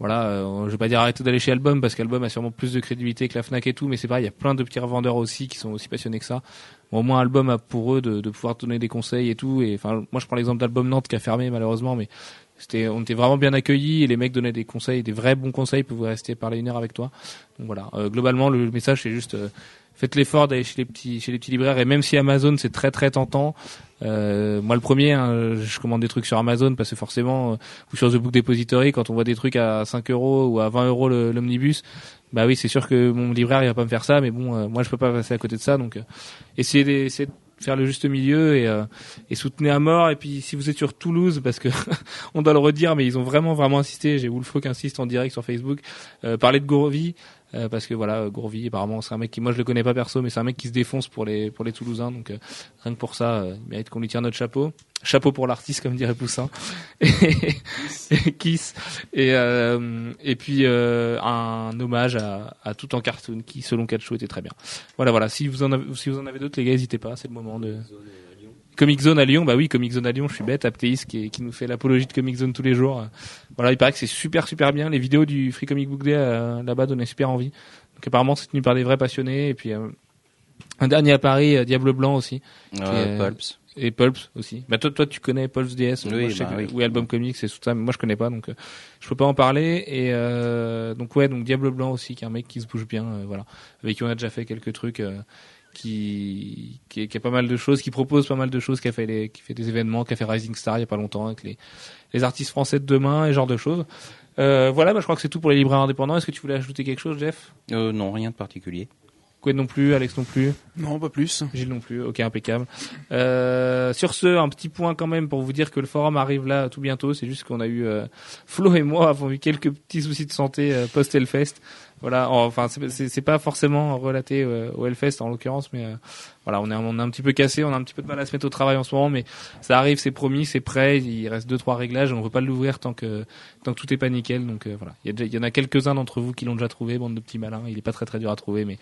voilà, euh, je vais pas dire arrêtez d'aller chez Album parce qu'Album a sûrement plus de crédibilité que la Fnac et tout, mais c'est pareil, il y a plein de petits revendeurs aussi qui sont aussi passionnés que ça. Au moins Album a pour eux de, pouvoir donner des conseils et tout. Et enfin, moi je prends l'exemple d'Album Nantes qui a fermé malheureusement, mais c'était, on était vraiment bien accueillis et les mecs donnaient des conseils, des vrais bons conseils, pouvaient rester parler une heure avec toi. Donc voilà, Euh, globalement le message c'est juste euh, faites l'effort d'aller chez les petits chez les petits libraires. Et même si Amazon c'est très très tentant euh, moi le premier hein, je commande des trucs sur Amazon parce que forcément euh, ou sur The Book Depository quand on voit des trucs à 5 euros ou à 20 euros l'omnibus bah oui c'est sûr que mon libraire il va pas me faire ça mais bon euh, moi je peux pas passer à côté de ça. Donc euh, essayez d'essayer de faire le juste milieu et, euh, et soutenez à mort. Et puis si vous êtes sur Toulouse parce que on doit le redire mais ils ont vraiment vraiment insisté j'ai Wolfo qui insiste en direct sur Facebook parler de Gourvi euh, parce que voilà Gourvi apparemment c'est un mec qui moi je le connais pas perso mais c'est un mec qui se défonce pour les pour les Toulousains. Donc euh, rien que pour ça euh, il mérite qu'on lui tire notre chapeau. Chapeau pour l'artiste comme dirait Poussin. Et, et Kiss. Et euh, et puis euh, un hommage à, à tout en cartoon qui selon Catcho était très bien. Voilà voilà. Si vous en avez si vous en avez d'autres les gars n'hésitez pas. C'est le moment de Comic Zone à Lyon, bah oui, Comic Zone à Lyon, je suis bête, Aptéis qui, qui nous fait l'apologie de Comic Zone tous les jours. Voilà, il paraît que c'est super super bien. Les vidéos du Free Comic Book Day euh, là-bas donnaient super envie. Donc apparemment c'est tenu par des vrais passionnés. Et puis euh, un dernier à Paris, euh, Diable Blanc aussi, est- Pulps. et Pulps aussi. Bah toi, toi tu connais Pulps DS, Oui, moi, je sais bah que- oui. oui, Album Comics et tout ça, mais moi je connais pas, donc je peux pas en parler. Et euh, donc ouais, donc Diable Blanc aussi, qui est un mec qui se bouge bien, voilà, avec qui on a déjà fait quelques trucs. Qui, qui, qui a pas mal de choses, qui propose pas mal de choses, qui a fait les, qui fait des événements, qui a fait Rising Star il y a pas longtemps avec les, les artistes français de demain et ce genre de choses. Euh, voilà, bah, je crois que c'est tout pour les libraires indépendants. Est-ce que tu voulais ajouter quelque chose, Jeff? Euh, non, rien de particulier. Quid non plus, Alex non plus, Non, pas plus. Gilles non plus. Ok, impeccable. Euh, sur ce, un petit point quand même pour vous dire que le forum arrive là tout bientôt. C'est juste qu'on a eu euh, Flo et moi avons eu quelques petits soucis de santé euh, post Hellfest. Voilà, enfin c'est- pas forcément relaté euh, au Hellfest en l'occurrence, mais euh, voilà, on est un- on est un petit peu cassé, on a un petit peu de mal à se mettre au travail en ce moment, mais ça arrive, c'est promis, c'est prêt. Il reste deux trois réglages, on ne veut pas l'ouvrir tant que tant que tout est pas nickel. Donc euh, voilà, il y, a déjà- il y en a quelques uns d'entre vous qui l'ont déjà trouvé, bande de petits malins. Il est pas très très dur à trouver, mais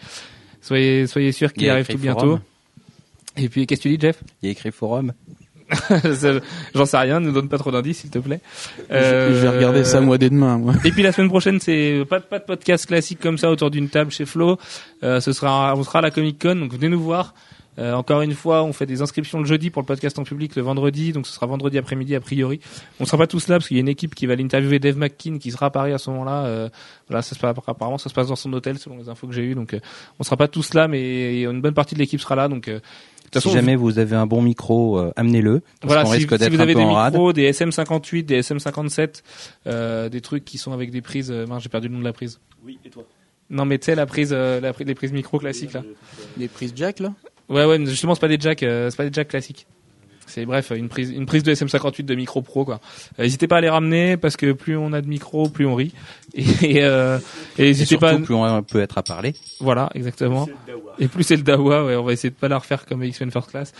soyez soyez sûr Il qu'il arrive tout bientôt. Et puis qu'est-ce que tu dis, Jeff? Il y a écrit forum. J'en sais rien, ne donne pas trop d'indices, s'il te plaît. Je- Je vais regarder ça moi dès demain. Moi. Et puis la semaine prochaine, c'est pas, de- pas de podcast classique comme ça autour d'une table chez Flo. Euh, ce sera, on sera à la Comic Con, donc venez nous voir. Euh, encore une fois, on fait des inscriptions le jeudi pour le podcast en public le vendredi, donc ce sera vendredi après-midi a priori. On sera pas tous là parce qu'il y a une équipe qui va l'interviewer Dave McKean qui sera à Paris à ce moment-là. Euh, voilà, ça se passe apparemment ça se passe dans son hôtel selon les infos que j'ai eues, donc euh, on sera pas tous là, mais une bonne partie de l'équipe sera là, donc. Si jamais vous avez un bon micro, euh, amenez-le. Voilà, si, risque si vous un avez peu des micros, des SM58, des SM57, euh, des trucs qui sont avec des prises. Euh, mince, j'ai perdu le nom de la prise. Oui, et toi? Non, mais tu sais la prise, euh, la, pri- les prises micro classiques là. Les prises jack là? Ouais, ouais, mais justement c'est pas des jacks, euh, c'est pas des jacks classiques. C'est bref une prise, une prise de SM58 de micro pro quoi. Euh, N'hésitez pas à les ramener parce que plus on a de micros, plus on rit. Et, euh, et Et n'hésitez surtout, pas. plus on peut être à parler. Voilà, exactement. Et plus c'est le Dawa, ouais, on va essayer de pas la refaire comme X-Men First Class.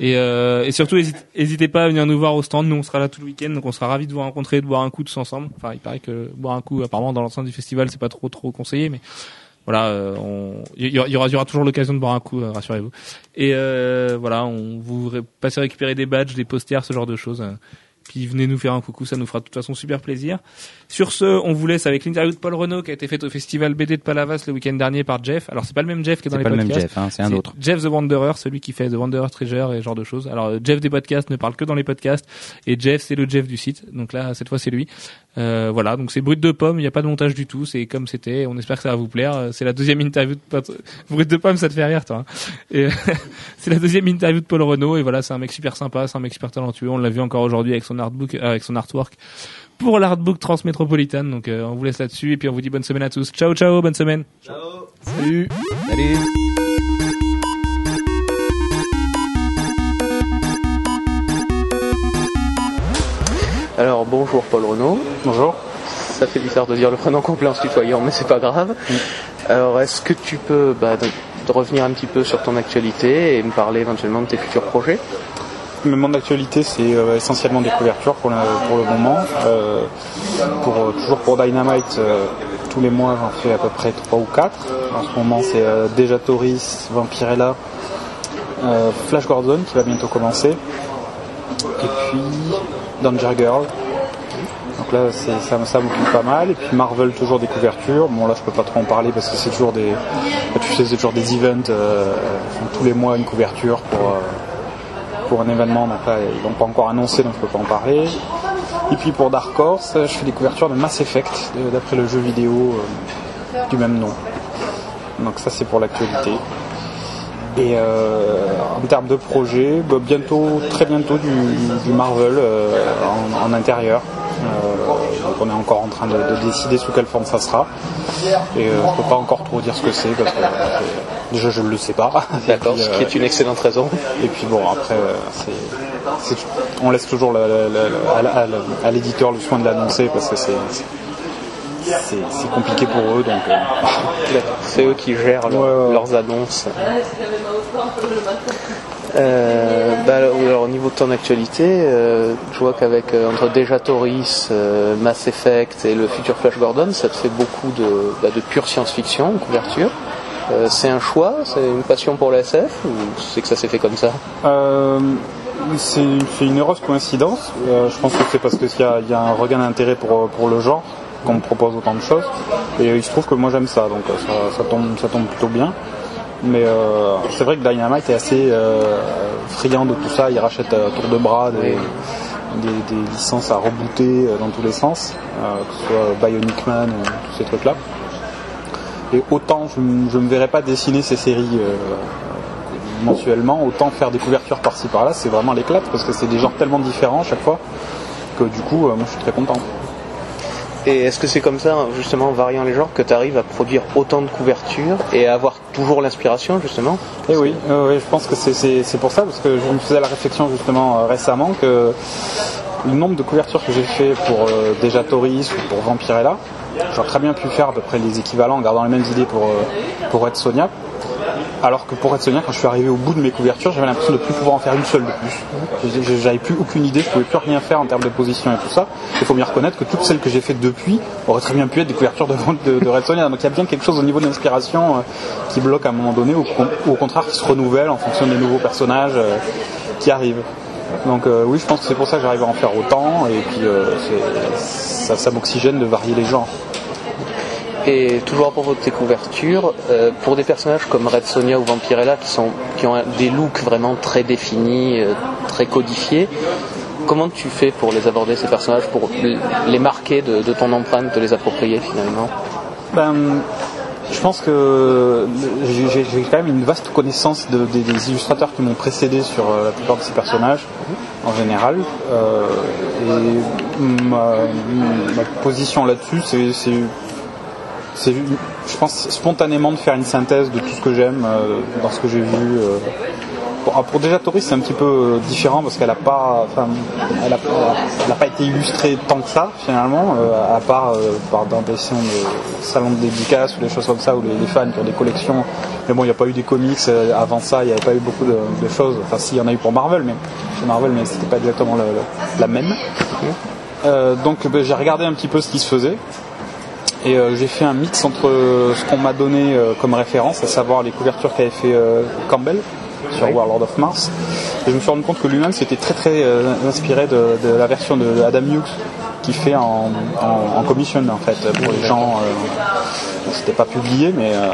Et, euh, et surtout, hésite- n'hésitez pas à venir nous voir au stand. Nous, on sera là tout le week-end, donc on sera ravis de vous rencontrer, de boire un coup tous ensemble. Enfin, il paraît que boire un coup, apparemment, dans l'enceinte du festival, c'est pas trop trop conseillé, mais voilà, euh, on- il y, aura, y aura- il y aura toujours l'occasion de boire un coup, euh, rassurez-vous. Et euh, voilà, on vous ré- passez récupérer des badges, des posters, ce genre de choses. euh. Puis venez nous faire un coucou, ça nous fera de toute façon super plaisir. Sur ce, on vous laisse avec l'interview de Paul Renault qui a été faite au festival BD de Palavas le week-end dernier par Jeff. Alors c'est pas le même Jeff qui est dans C'est les pas le même podcasts. Jeff, hein, c'est un C'est autre. Jeff the Wanderer, celui qui fait The Wanderer Treasure et ce genre de choses. Alors Jeff des podcasts ne parle que dans les podcasts et Jeff c'est le Jeff du site. Donc là cette fois c'est lui. Euh, voilà, donc c'est brut de pomme, il n'y a pas de montage du tout, c'est comme c'était. On espère que ça va vous plaire. Euh, C'est la deuxième interview de Pat- brut de pomme, ça te fait rire toi. hein. Et c'est la deuxième interview de Paul Renault et voilà, c'est un mec super sympa, c'est un mec super talentueux. On l'a vu encore aujourd'hui avec son artbook, euh, avec son artwork pour l'artbook Transmétropolitane. Donc euh, on vous laisse là-dessus et puis on vous dit bonne semaine à tous. Ciao ciao, bonne semaine. Salut. Salut Alors bonjour Paul Renaud. Bonjour. Ça fait bizarre de dire le prénom complet en se tutoyant, mais c'est pas grave. Alors est-ce que tu peux bah, de, revenir un petit peu sur ton actualité et me parler éventuellement de tes futurs projets? Mon actualité, c'est euh, essentiellement des couvertures pour le, pour le moment. Euh, pour, euh, toujours pour Dynamite, tous les mois, j'en fais à peu près 3 ou 4. En ce moment, c'est déjà Toris, Vampirella, Flash Gordon qui va bientôt commencer. Et puis Danger Girl. Donc là, ça, ça m'occupe pas mal. Et puis Marvel, toujours des couvertures. Bon, là, je peux pas trop en parler parce que c'est toujours des, tu sais, c'est toujours des events. euh, tous les mois une couverture pour, euh, pour un événement, donc là ils l'ont pas encore annoncé donc je peux pas en parler. Et puis pour Dark Horse, je fais des couvertures de Mass Effect de- d'après le jeu vidéo euh, du même nom. Donc ça c'est pour l'actualité. Et euh, en termes de projet, bah, bientôt, très bientôt du, du Marvel euh, en, en intérieur. Euh, donc on est encore en train de, de décider sous quelle forme ça sera. Et je peux pas encore trop dire ce que c'est parce que déjà je ne le sais pas. D'accord, ce qui est une excellente raison. et puis bon, après, c'est, on laisse toujours la- à l'éditeur le soin de l'annoncer parce que c'est, c'est, compliqué pour eux. Donc, euh. C'est eux qui gèrent leur- Ouais, leurs annonces. Euh, bah, alors, au niveau de ton actualité, euh, je vois qu'avec euh, entre déjà Toris, Mass Effect et le futur Flash Gordon, ça te fait beaucoup de, bah, de pure science-fiction en couverture. C'est un choix, c'est une passion pour la SF ou c'est que ça s'est fait comme ça? C'est une heureuse coïncidence. Je pense que c'est parce qu'il y a, il y a un regain d'intérêt pour, pour le genre qu'on me propose autant de choses. Et il se trouve que moi j'aime ça, donc euh, ça, ça tombe, ça tombe plutôt bien. Mais euh, c'est vrai que Dynamite est assez euh, friand de tout ça. Il rachète à tour de bras des, des, des licences à rebooter dans tous les sens, euh, que ce soit Bionic Man, euh, tous ces trucs-là. Et autant je ne me verrais pas dessiner ces séries mensuellement, autant faire des couvertures par-ci par-là, c'est vraiment l'éclate parce que c'est des genres tellement différents à chaque fois que du coup, moi je suis très content. Et est-ce que c'est comme ça, justement, en variant les genres, que tu arrives à produire autant de couvertures et à avoir toujours l'inspiration, justement? Oui, euh, oui, je pense que c'est- pour ça, parce que je me faisais la réflexion justement euh, récemment que le nombre de couvertures que j'ai fait pour euh, Deja Toris ou pour Vampirella, j'aurais très bien pu faire à peu près les équivalents en gardant les mêmes idées pour, pour Red Sonia. Alors que pour Red Sonia, quand je suis arrivé au bout de mes couvertures, j'avais l'impression de plus pouvoir en faire une seule de plus. J'avais plus aucune idée, je pouvais plus rien faire en termes de position et tout ça. Il faut bien reconnaître que toutes celles que j'ai faites depuis auraient très bien pu être des couvertures de, de, de Red Sonia. Donc il y a bien quelque chose au niveau de l'inspiration euh, qui bloque à un moment donné, ou, au contraire qui se renouvelle en fonction des nouveaux personnages euh, qui arrivent. Donc euh, oui, je pense que c'est pour ça que j'arrive à en faire autant, et puis ça, ça m'oxygène de varier les genres. Et toujours à propos de tes couvertures, euh, pour des personnages comme Red Sonia ou Vampirella qui, sont, qui ont des looks vraiment très définis, euh, très codifiés, comment tu fais pour les aborder ces personnages, pour les marquer de, ton empreinte, de les approprier finalement? Ben, je pense que j'ai quand même une vaste connaissance de- des, illustrateurs qui m'ont précédé sur euh, la plupart de ces personnages, en général. Et ma position là-dessus, c'est, c'est, je pense, spontanément de faire une synthèse de tout ce que j'aime euh, dans ce que j'ai vu. euh. Pour, ah, pour déjà Tori, c'est un petit peu euh, différent parce qu'elle a pas, enfin, elle a, elle a pas été illustrée tant que ça finalement, euh, à part par dans des salons de, dédicaces ou des choses comme ça où les, les fans qui ont des collections. Mais bon, il n'y a pas eu des comics avant ça, il n'y avait pas eu beaucoup de, de choses. Enfin, si, il y en a eu pour Marvel, mais chez Marvel, mais c'était pas exactement la même. Donc, ben, j'ai regardé un petit peu ce qui se faisait. Et euh, j'ai fait un mix entre euh, ce qu'on m'a donné euh, comme référence, à savoir les couvertures qu'avait fait Campbell sur Warlord of Mars. Et je me suis rendu compte que lui-même s'était très très inspiré de, de la version de Adam Hughes qui fait en, en, en commission en fait pour les gens. Euh, c'était pas publié, mais euh,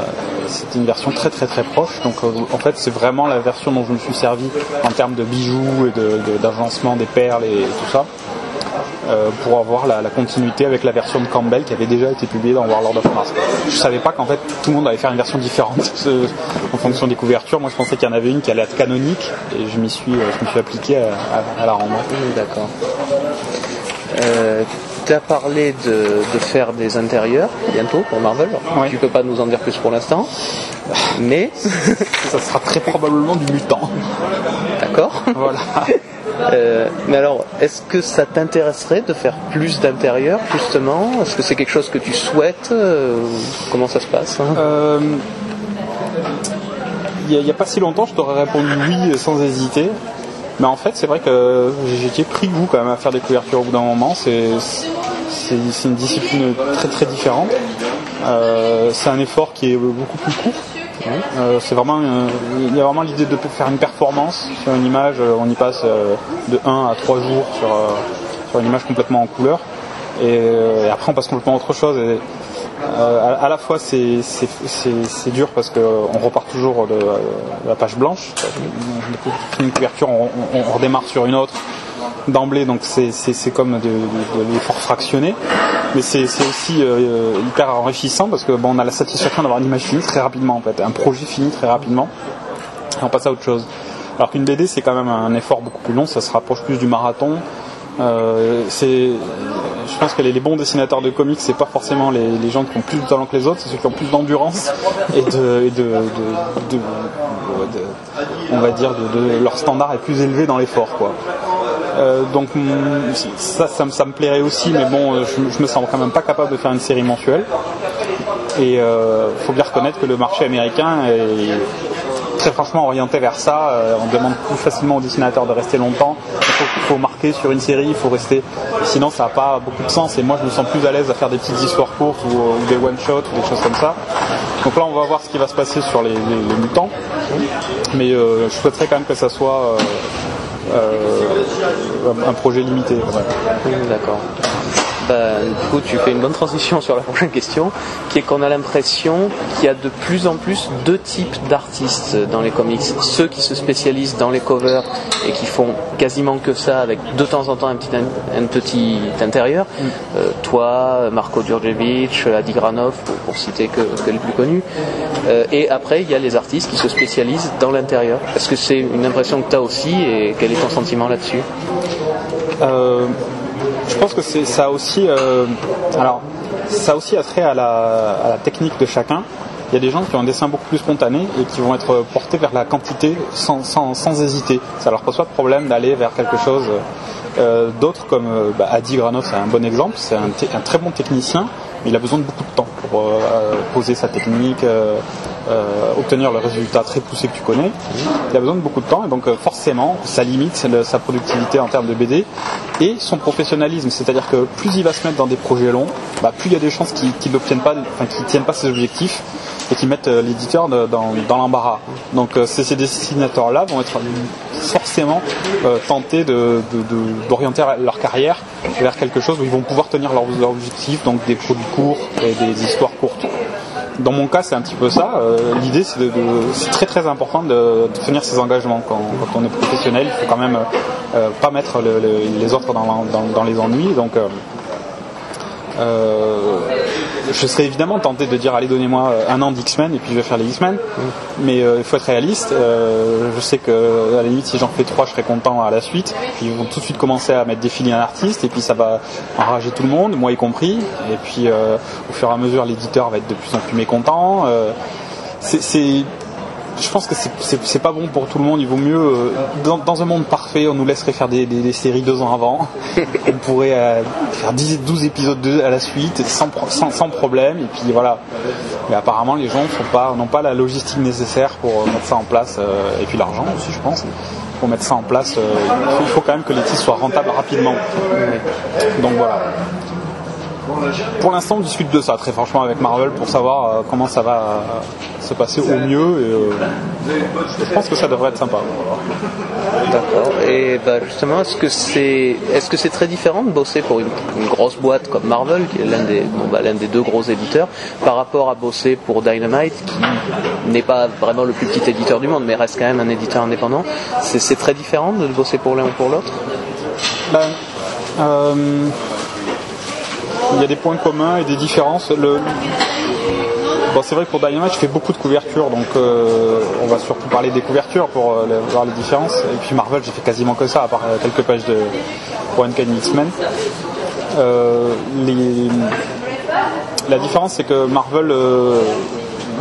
c'était une version très très très proche. Donc euh, en fait c'est vraiment la version dont je me suis servi en termes de bijoux et de- de- d'agencement des perles et tout ça euh, pour avoir la, la continuité avec la version de Campbell qui avait déjà été publiée dans Warlord of Mars. Je savais pas qu'en fait tout le monde allait faire une version différente en fonction des couvertures. Moi je pensais qu'il y en avait une qui allait être canonique et je m'y suis, euh, je me suis appliqué à, à- à la rendre. D'accord. Euh, tu as parlé de, de faire des intérieurs bientôt pour Marvel. Ouais. Tu peux pas nous en dire plus pour l'instant. Mais, Ça sera très probablement du mutant. d'accord. voilà. Euh, mais alors, est-ce que ça t'intéresserait de faire plus d'intérieurs justement? Est-ce que c'est quelque chose que tu souhaites? Euh, Comment ça se passe hein? Euh, Il n'y a, pas si longtemps, je t'aurais répondu oui sans hésiter. Mais en fait, c'est vrai que j'ai pris goût quand même à faire des couvertures au bout d'un moment. C'est une discipline très très différente. C'est un effort qui est beaucoup plus court. Euh, c'est vraiment, euh, il y a vraiment l'idée de faire une performance sur une image. Euh, On y passe euh, de 1 à 3 jours sur, sur une image complètement en couleur. Et, et après, on passe complètement à autre chose. Et, euh, à, la fois c'est c'est- c'est- dur parce qu'on repart toujours de, de la page blanche. Une couverture, on, on- on redémarre sur une autre d'emblée, donc c'est comme de, de- de l'effort fractionné. Mais c'est aussi euh, hyper enrichissant parce que bon, on a la satisfaction d'avoir une image finie très rapidement en fait, un projet fini très rapidement. Et on passe à autre chose. Alors qu'une BD c'est quand même un effort beaucoup plus long, ça se rapproche plus du marathon. Euh, je pense que les, bons dessinateurs de comics, c'est pas forcément les, gens qui ont plus de talent que les autres, c'est ceux qui ont plus d'endurance et de, et de, de- de- on va dire, de- leur standard est plus élevé dans l'effort, quoi. Euh, donc mm, ça, ça, me- plairait aussi, mais bon, euh, je, me sens quand même pas capable de faire une série mensuelle. Et euh, faut bien reconnaître que le marché américain est très franchement orienté vers ça. On demande plus facilement aux dessinateurs de rester longtemps. Il faut, marquer sur une série, il faut rester. Sinon, ça n'a pas beaucoup de sens. Et moi, je me sens plus à l'aise à faire des petites histoires courtes ou, des one shots ou des choses comme ça. Donc là, on va voir ce qui va se passer sur les, mutants. Mais je souhaiterais quand même que ça soit un projet limité. Mmh, D'accord. Bah, du coup, tu fais une bonne transition sur la prochaine question, qui est qu'on a l'impression qu'il y a de plus en plus deux types d'artistes dans les comics. Ceux qui se spécialisent dans les covers et qui font quasiment que ça, avec de temps en temps un petit, un petit intérieur. Euh, toi, Marco Djurdjevic, Adi Granov, pour, pour citer que, que les plus connus. Euh, et après, il y a les artistes qui se spécialisent dans l'intérieur. Est-ce que c'est une impression que tu as aussi et quel est ton sentiment là-dessus? Euh, je pense que ça aussi euh, alors ça a aussi à la, à la technique de chacun. Il y a des gens qui ont un dessin beaucoup plus spontané et qui vont être portés vers la quantité sans, sans, sans hésiter. Ça leur pose pas de problème d'aller vers quelque chose. Euh, D'autres comme euh, bah, Adi Granov, c'est un bon exemple. C'est un, un très bon technicien, il a besoin de beaucoup de temps pour euh, poser sa technique, euh, euh, obtenir le résultat très poussé que tu connais. Il a besoin de beaucoup de temps et donc forcément ça limite sa productivité en termes de BD et son professionnalisme. C'est-à-dire que plus il va se mettre dans des projets longs, bah, plus il y a des chances qu'il qu'il n'obtienne pas, enfin qu'il tienne pas ses objectifs et qui mettent euh, l'éditeur dans, l'embarras. Donc euh, ces, ces dessinateurs-là vont être forcément euh, tentés de- de- d'orienter leur carrière vers quelque chose où ils vont pouvoir tenir leurs objectifs, donc des produits courts et des histoires courtes. Dans mon cas, c'est un petit peu ça. L'idée, c'est de, très très important de, tenir ses engagements. Quand, on est professionnel, il faut quand même pas mettre le- le- les autres dans, les ennuis. Donc, je serais évidemment tenté de dire allez donnez-moi un an d'X-Men et puis je vais faire les X-Men. Mais euh, il faut être réaliste Euh, je sais que à la limite si j'en fais trois je serais content à la suite. Puis ils vont tout de suite commencer à mettre défiler un artiste et puis ça va enrager tout le monde moi y compris. Et puis euh, au fur et à mesure l'éditeur va être de plus en plus mécontent. Euh, c'est- je pense que c'est- pas bon pour tout le monde. Il vaut mieux, euh, dans, dans un monde parfait, on nous laisserait faire des, des- des séries deux ans avant. on pourrait euh, faire 10, 12 épisodes de- à la suite sans, pro- sans, sans problème. Et puis voilà. Mais apparemment, les gens pas- n'ont pas la logistique nécessaire pour euh, mettre ça en place. euh, et puis l'argent aussi, je pense. Pour mettre ça en place, il, faut, il faut quand même que les titres soient rentables rapidement. Donc voilà. Pour l'instant, on discute de ça très franchement avec Marvel pour savoir euh, comment ça va euh, se passer au mieux. Et, euh, je pense que ça devrait être sympa. D'accord. Et bah, justement, est-ce que c'est est-ce que c'est très différent de bosser pour une, une grosse boîte comme Marvel, qui est l'un des bon, bah, l'un des deux gros éditeurs, par rapport à bosser pour Dynamite, qui n'est pas vraiment le plus petit éditeur du monde, mais reste quand même un éditeur indépendant? C'est c'est très différent de bosser pour l'un ou pour l'autre? Ben, euh, il y a des points communs et des différences. Bon, c'est vrai que pour Dynamite, je fais beaucoup de couvertures, donc euh, on va surtout parler des couvertures pour euh, voir les différences. Et puis Marvel, j'ai fait quasiment que ça, à part euh, quelques pages de pour Uncanny X-Men. La différence, c'est que Marvel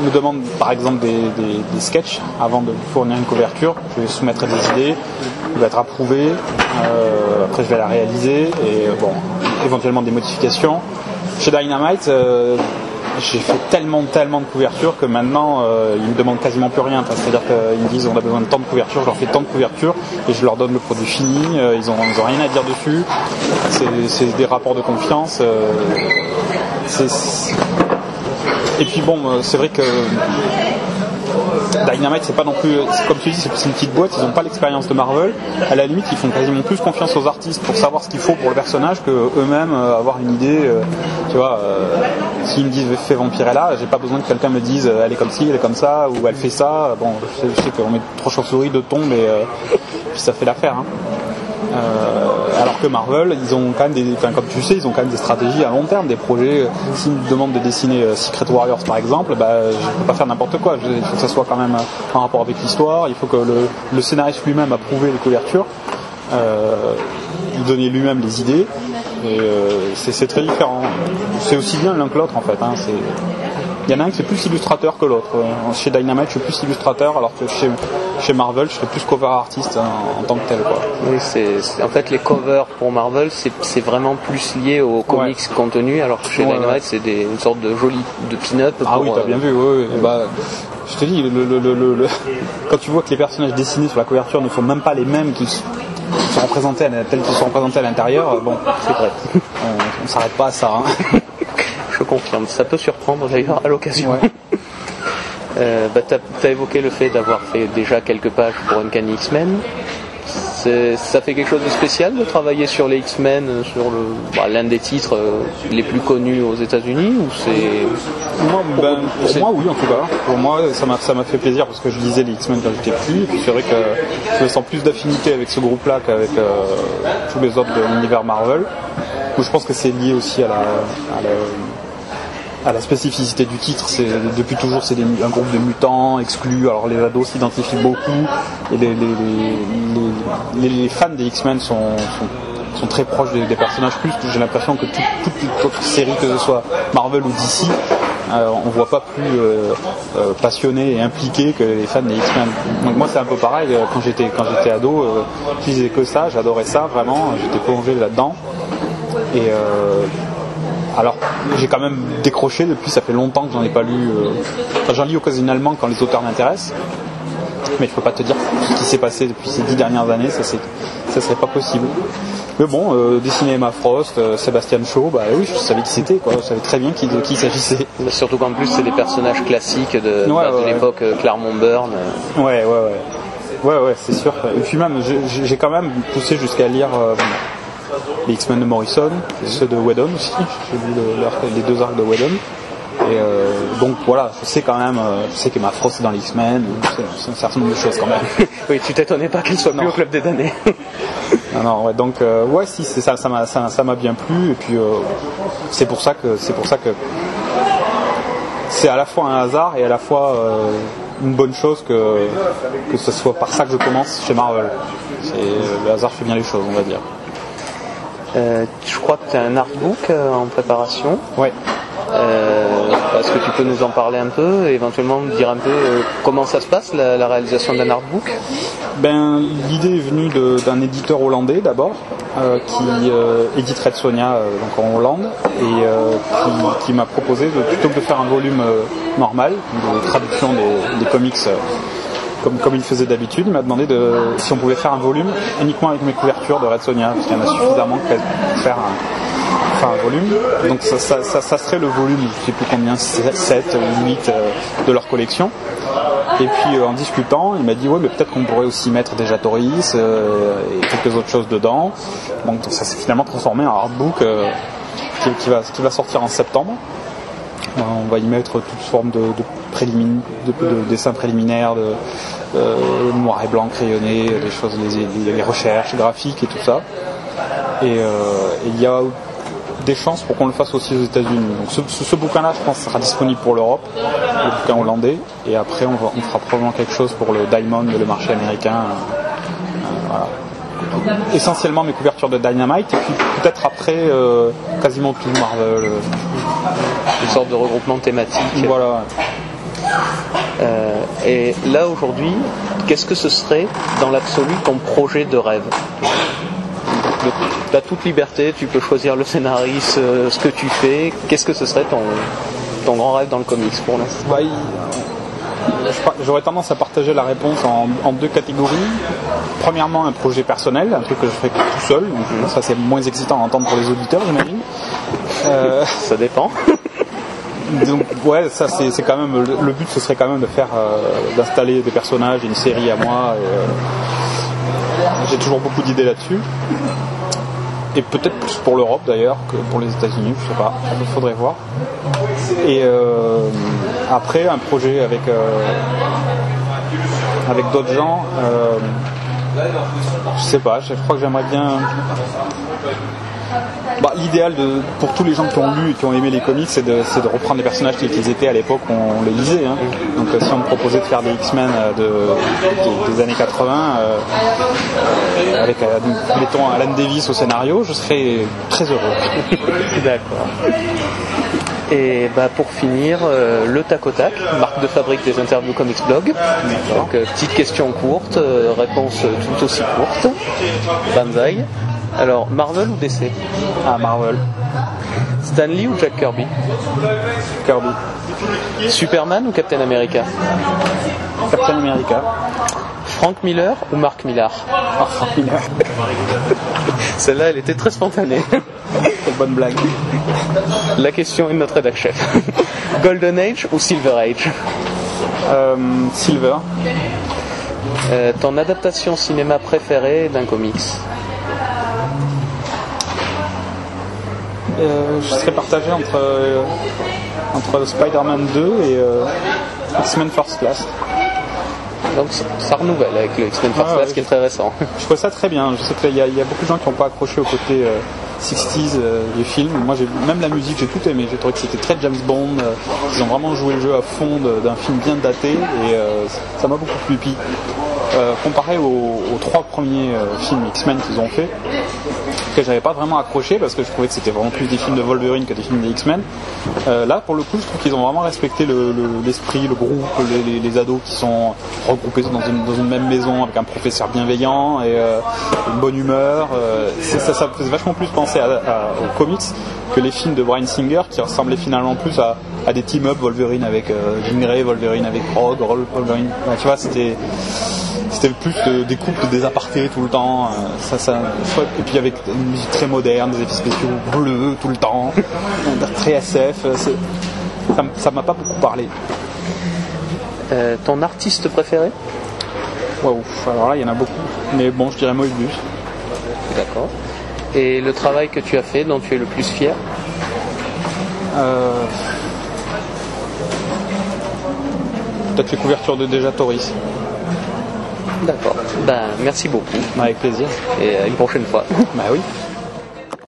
nous demande par exemple des, des- sketchs avant de fournir une couverture. Je vais soumettre des idées, il va être approuvé, euh, après je vais la réaliser et euh, bon, éventuellement des modifications. Chez Dynamite, euh, j'ai fait tellement, tellement de couvertures que maintenant euh, ils me demandent quasiment plus rien. C'est-à-dire qu'ils me disent on a besoin de tant de couvertures, je leur fais tant de couvertures et je leur donne le produit fini. Ils, ont, ils ont rien à dire dessus. C'est- des rapports de confiance. Et puis bon, euh, c'est vrai que Dynamite, c'est pas non plus, comme tu dis, c'est une petite boîte, ils n'ont pas l'expérience de Marvel. À la limite, ils font quasiment plus confiance aux artistes pour savoir ce qu'il faut pour le personnage que eux-mêmes euh, avoir une idée. euh, tu vois, s'ils me disent fais Vampirella, j'ai pas besoin que quelqu'un me dise elle est comme ci, elle est comme ça, ou elle fait ça. Bon, je sais, qu'on met trois chauves-souris, deux tombes, et puis ça fait l'affaire. hein. Que Marvel, ils ont quand même des, enfin, comme tu sais, ils ont quand même des stratégies à long terme, des projets. euh, S'ils me demandent de dessiner euh, Secret Warriors par exemple, bah, je peux pas faire n'importe quoi. Il faut que ça soit quand même euh, en rapport avec l'histoire. Il faut que le, scénariste lui-même approuve les couvertures, euh, il lui-même les idées. Et euh, c'est c'est très différent. C'est aussi bien l'un que l'autre en fait. hein. Il y en a un qui est plus illustrateur que l'autre. Euh, Chez Dynamite, je suis plus illustrateur, alors que chez, chez Marvel, je serais plus cover artiste hein, en tant que tel. Quoi. Oui, c'est en fait les covers pour Marvel, c'est vraiment plus lié aux comics contenus, alors que chez Ouais, Dynamite, ouais. c'est une sorte de joli de pin-up. Ah pour, oui, t'as euh, bien vu. oui, oui. Bah, je te dis, le, le- le- le- le- quand tu vois que les personnages dessinés sur la couverture ne sont même pas les mêmes qu'ils sont représentés à, tels qu'ils sont représentés à l'intérieur, euh, bon, c'est vrai. On, on s'arrête pas à ça. hein. Confirme, ça peut surprendre d'ailleurs à l'occasion. Ouais. Euh, bah, t'as as évoqué le fait d'avoir fait déjà quelques pages pour Uncanny X-Men. Ça fait quelque chose de spécial de travailler sur les X-Men, sur bah, l'un des titres euh, les plus connus aux États-Unis ou c'est Moi, ben, pour c'est- moi, oui, en tout cas. Pour moi, ça m'a, ça m'a fait plaisir parce que je lisais les X-Men quand j'étais petit. Et puis c'est vrai que je sens plus d'affinité avec ce groupe-là qu'avec euh, tous les autres de l'univers Marvel. Où je pense que c'est lié aussi à la, à la, à la spécificité du titre. C'est, depuis toujours, c'est un groupe de mutants exclus. Alors les ados s'identifient beaucoup. Et les, les, fans des X-Men sont, très proches des, personnages plus. J'ai l'impression que tout- toute autre série, que ce soit Marvel ou DC, euh, on voit pas plus euh, euh, passionné et impliqué que les fans des X-Men. Donc moi c'est un peu pareil, euh, quand j'étais quand j'étais ado, je lisais que ça, j'adorais ça vraiment, j'étais plongé là-dedans. Et alors j'ai quand même décroché depuis, ça fait longtemps que j'en ai pas lu. euh, enfin, j'en lis occasionnellement quand les auteurs m'intéressent. Mais je peux pas te dire ce qui s'est passé depuis ces dix dernières années, ça serait pas possible. Mais bon, euh, dessiner Emma Frost, euh, Sébastien Shaw, bah oui, je savais qui c'était, quoi. Je savais très bien qui, de qui il s'agissait. surtout qu'en plus c'est des personnages classiques de, Ouais, bah, ouais, ouais. l'époque euh, Claremont Burn. euh. Ouais, ouais, ouais. Ouais, ouais, c'est sûr. Et puis même, j'ai- j'ai quand même poussé jusqu'à lire euh, les X-Men de Morrison, ceux de Whedon aussi. J'ai le- l'arc- les deux arcs de Whedon. Et euh, donc voilà, je sais quand même, euh, je sais qu'Emma Frost est dans les X-Men, c'est un certain nombre de choses quand même. Oui, tu t'étonnais pas qu'il soit plus Non. au club des damnés. Non, non, ouais, donc euh, ouais, si, c'est ça, ça m'a, ça, ça m'a bien plu, et puis euh, c'est pour ça que, c'est pour ça que c'est à la fois un hasard et à la fois une bonne chose que que ce soit par ça que je commence chez Marvel. C'est, le hasard fait bien les choses, on va dire. Euh, je crois que tu as un artbook euh, en préparation. Ouais. Euh, Est-ce que tu peux nous en parler un peu et éventuellement nous dire un peu euh, comment ça se passe la, la réalisation d'un artbook? Ben, l'idée est venue d'un éditeur hollandais d'abord, euh, qui édite Red Sonia donc en Hollande, et qui, qui m'a proposé, de, plutôt que de faire un volume normal, de traduction des, des comics comme, comme il faisait d'habitude, il m'a demandé de, si on pouvait faire un volume uniquement avec mes couvertures de Red Sonia, parce qu'il y en a suffisamment pour faire un, volume. Donc ça, ça- serait le volume, je sais plus combien, 7 ou 8 euh, de leur collection. Et puis euh, en discutant, il m'a dit ouais mais peut-être qu'on pourrait aussi mettre des Jatoris euh, et quelques autres choses dedans. Donc ça s'est finalement transformé en artbook euh, qui va sortir en septembre. Ben, on va y mettre toute forme de, dessins préliminaires, de euh, noir et blanc crayonné, des choses, les, recherches graphiques et tout ça. Et euh, et il y a des chances pour qu'on le fasse aussi aux États-Unis. Donc ce, bouquin-là, je pense, sera disponible pour l'Europe, le bouquin hollandais, et après on, fera probablement quelque chose pour le Diamond, le marché américain. Euh. Essentiellement mes couvertures de Dynamite, et puis peut-être après euh, quasiment tout Marvel. euh, Une sorte de regroupement thématique. voilà. Euh, et là aujourd'hui, qu'est-ce que ce serait dans l'absolu ton projet de rêve? Tu as toute liberté, tu peux choisir le scénariste, ce que tu fais. Qu'est-ce que ce serait ton, ton grand rêve dans le comics pour l'instant? Bah, J'aurais tendance à partager la réponse en, en deux catégories. Premièrement, un projet personnel, un truc que je ferai tout seul. Donc, Ça, c'est moins excitant à entendre pour les auditeurs, j'imagine. Euh, Ça dépend. donc, ouais, ça, c'est quand même le, le but, ce serait quand même de faire, euh, d'installer des personnages, une série à moi. euh, J'ai toujours beaucoup d'idées là-dessus. Et peut-être plus pour l'Europe d'ailleurs que pour les États-Unis, je sais pas, il faudrait voir. Et euh, après, un projet avec, euh, avec d'autres gens, euh, je sais pas, je crois que j'aimerais bien. Bah, L'idéal pour tous les gens qui ont lu et qui ont aimé les comics, c'est de, de reprendre les personnages tels qu'ils étaient à l'époque où on les lisait. hein. Donc euh, si on me proposait de faire des X-Men de, de- des années 80, euh, euh, avec mettons Alan Davis au scénario, je serais très heureux. D'accord. Et bah pour finir, euh, le tac au tac, marque de fabrique des interviews Comics Blog. Donc euh, petite question courte, euh, réponse tout aussi courte. Banzai. Alors Marvel ou DC À Marvel, Stanley ou Jack Kirby? Kirby, Superman ou Captain America? Captain America, Frank Miller ou Mark Millar? Ah, Frank Miller. Celle-là, elle était très spontanée. Quelle bonne blague. La question est de notre rédac chef. Golden Age ou Silver Age Euh, Silver, Euh, ton adaptation cinéma préférée d'un comics Euh, je serais partagé entre, entre Spider-Man 2 et X-Men First Class. Donc ça, renouvelle avec le X-Men First Ah, Class ouais, qui est très récent. Je trouve ça très bien. Je sais qu'il y, a- il y a beaucoup de gens qui n'ont pas accroché au côté 60s euh, du film. Moi, j'ai même la musique, j'ai tout aimé. J'ai trouvé que c'était très James Bond. euh, ils ont vraiment joué le jeu à fond d'un film bien daté et euh, ça m'a beaucoup plu. Euh, comparé aux, trois premiers films X-Men qu'ils ont fait, que j'avais pas vraiment accroché parce que je trouvais que c'était vraiment plus des films de Wolverine que des films des X-Men. Euh, là, pour le coup, je trouve qu'ils ont vraiment respecté le- le- l'esprit, le, groupe, les, ados qui sont regroupés dans une, même maison avec un professeur bienveillant et euh, une bonne humeur. Euh, ça, faisait vachement plus penser aux comics que les films de Brian Singer qui ressemblaient finalement plus à, des team-up Wolverine avec Jean Grey, Wolverine avec Rogue, Wolverine. Tu vois, c'était c'était plus de- des couples, des apartés tout le temps. euh, ça, ça, et puis avec une musique très moderne, des effets spéciaux bleus tout le temps, très SF. euh, ça m'a pas beaucoup parlé. Euh, ton artiste préféré? Waouh, alors là il y en a beaucoup. Mais bon, je dirais Moebius. D'accord. Et le travail que tu as fait dont tu es le plus fier? Euh, Peut-être les couvertures de Déjà Toris. D'accord. Ben merci beaucoup Avec plaisir. et à une prochaine fois. Bah oui.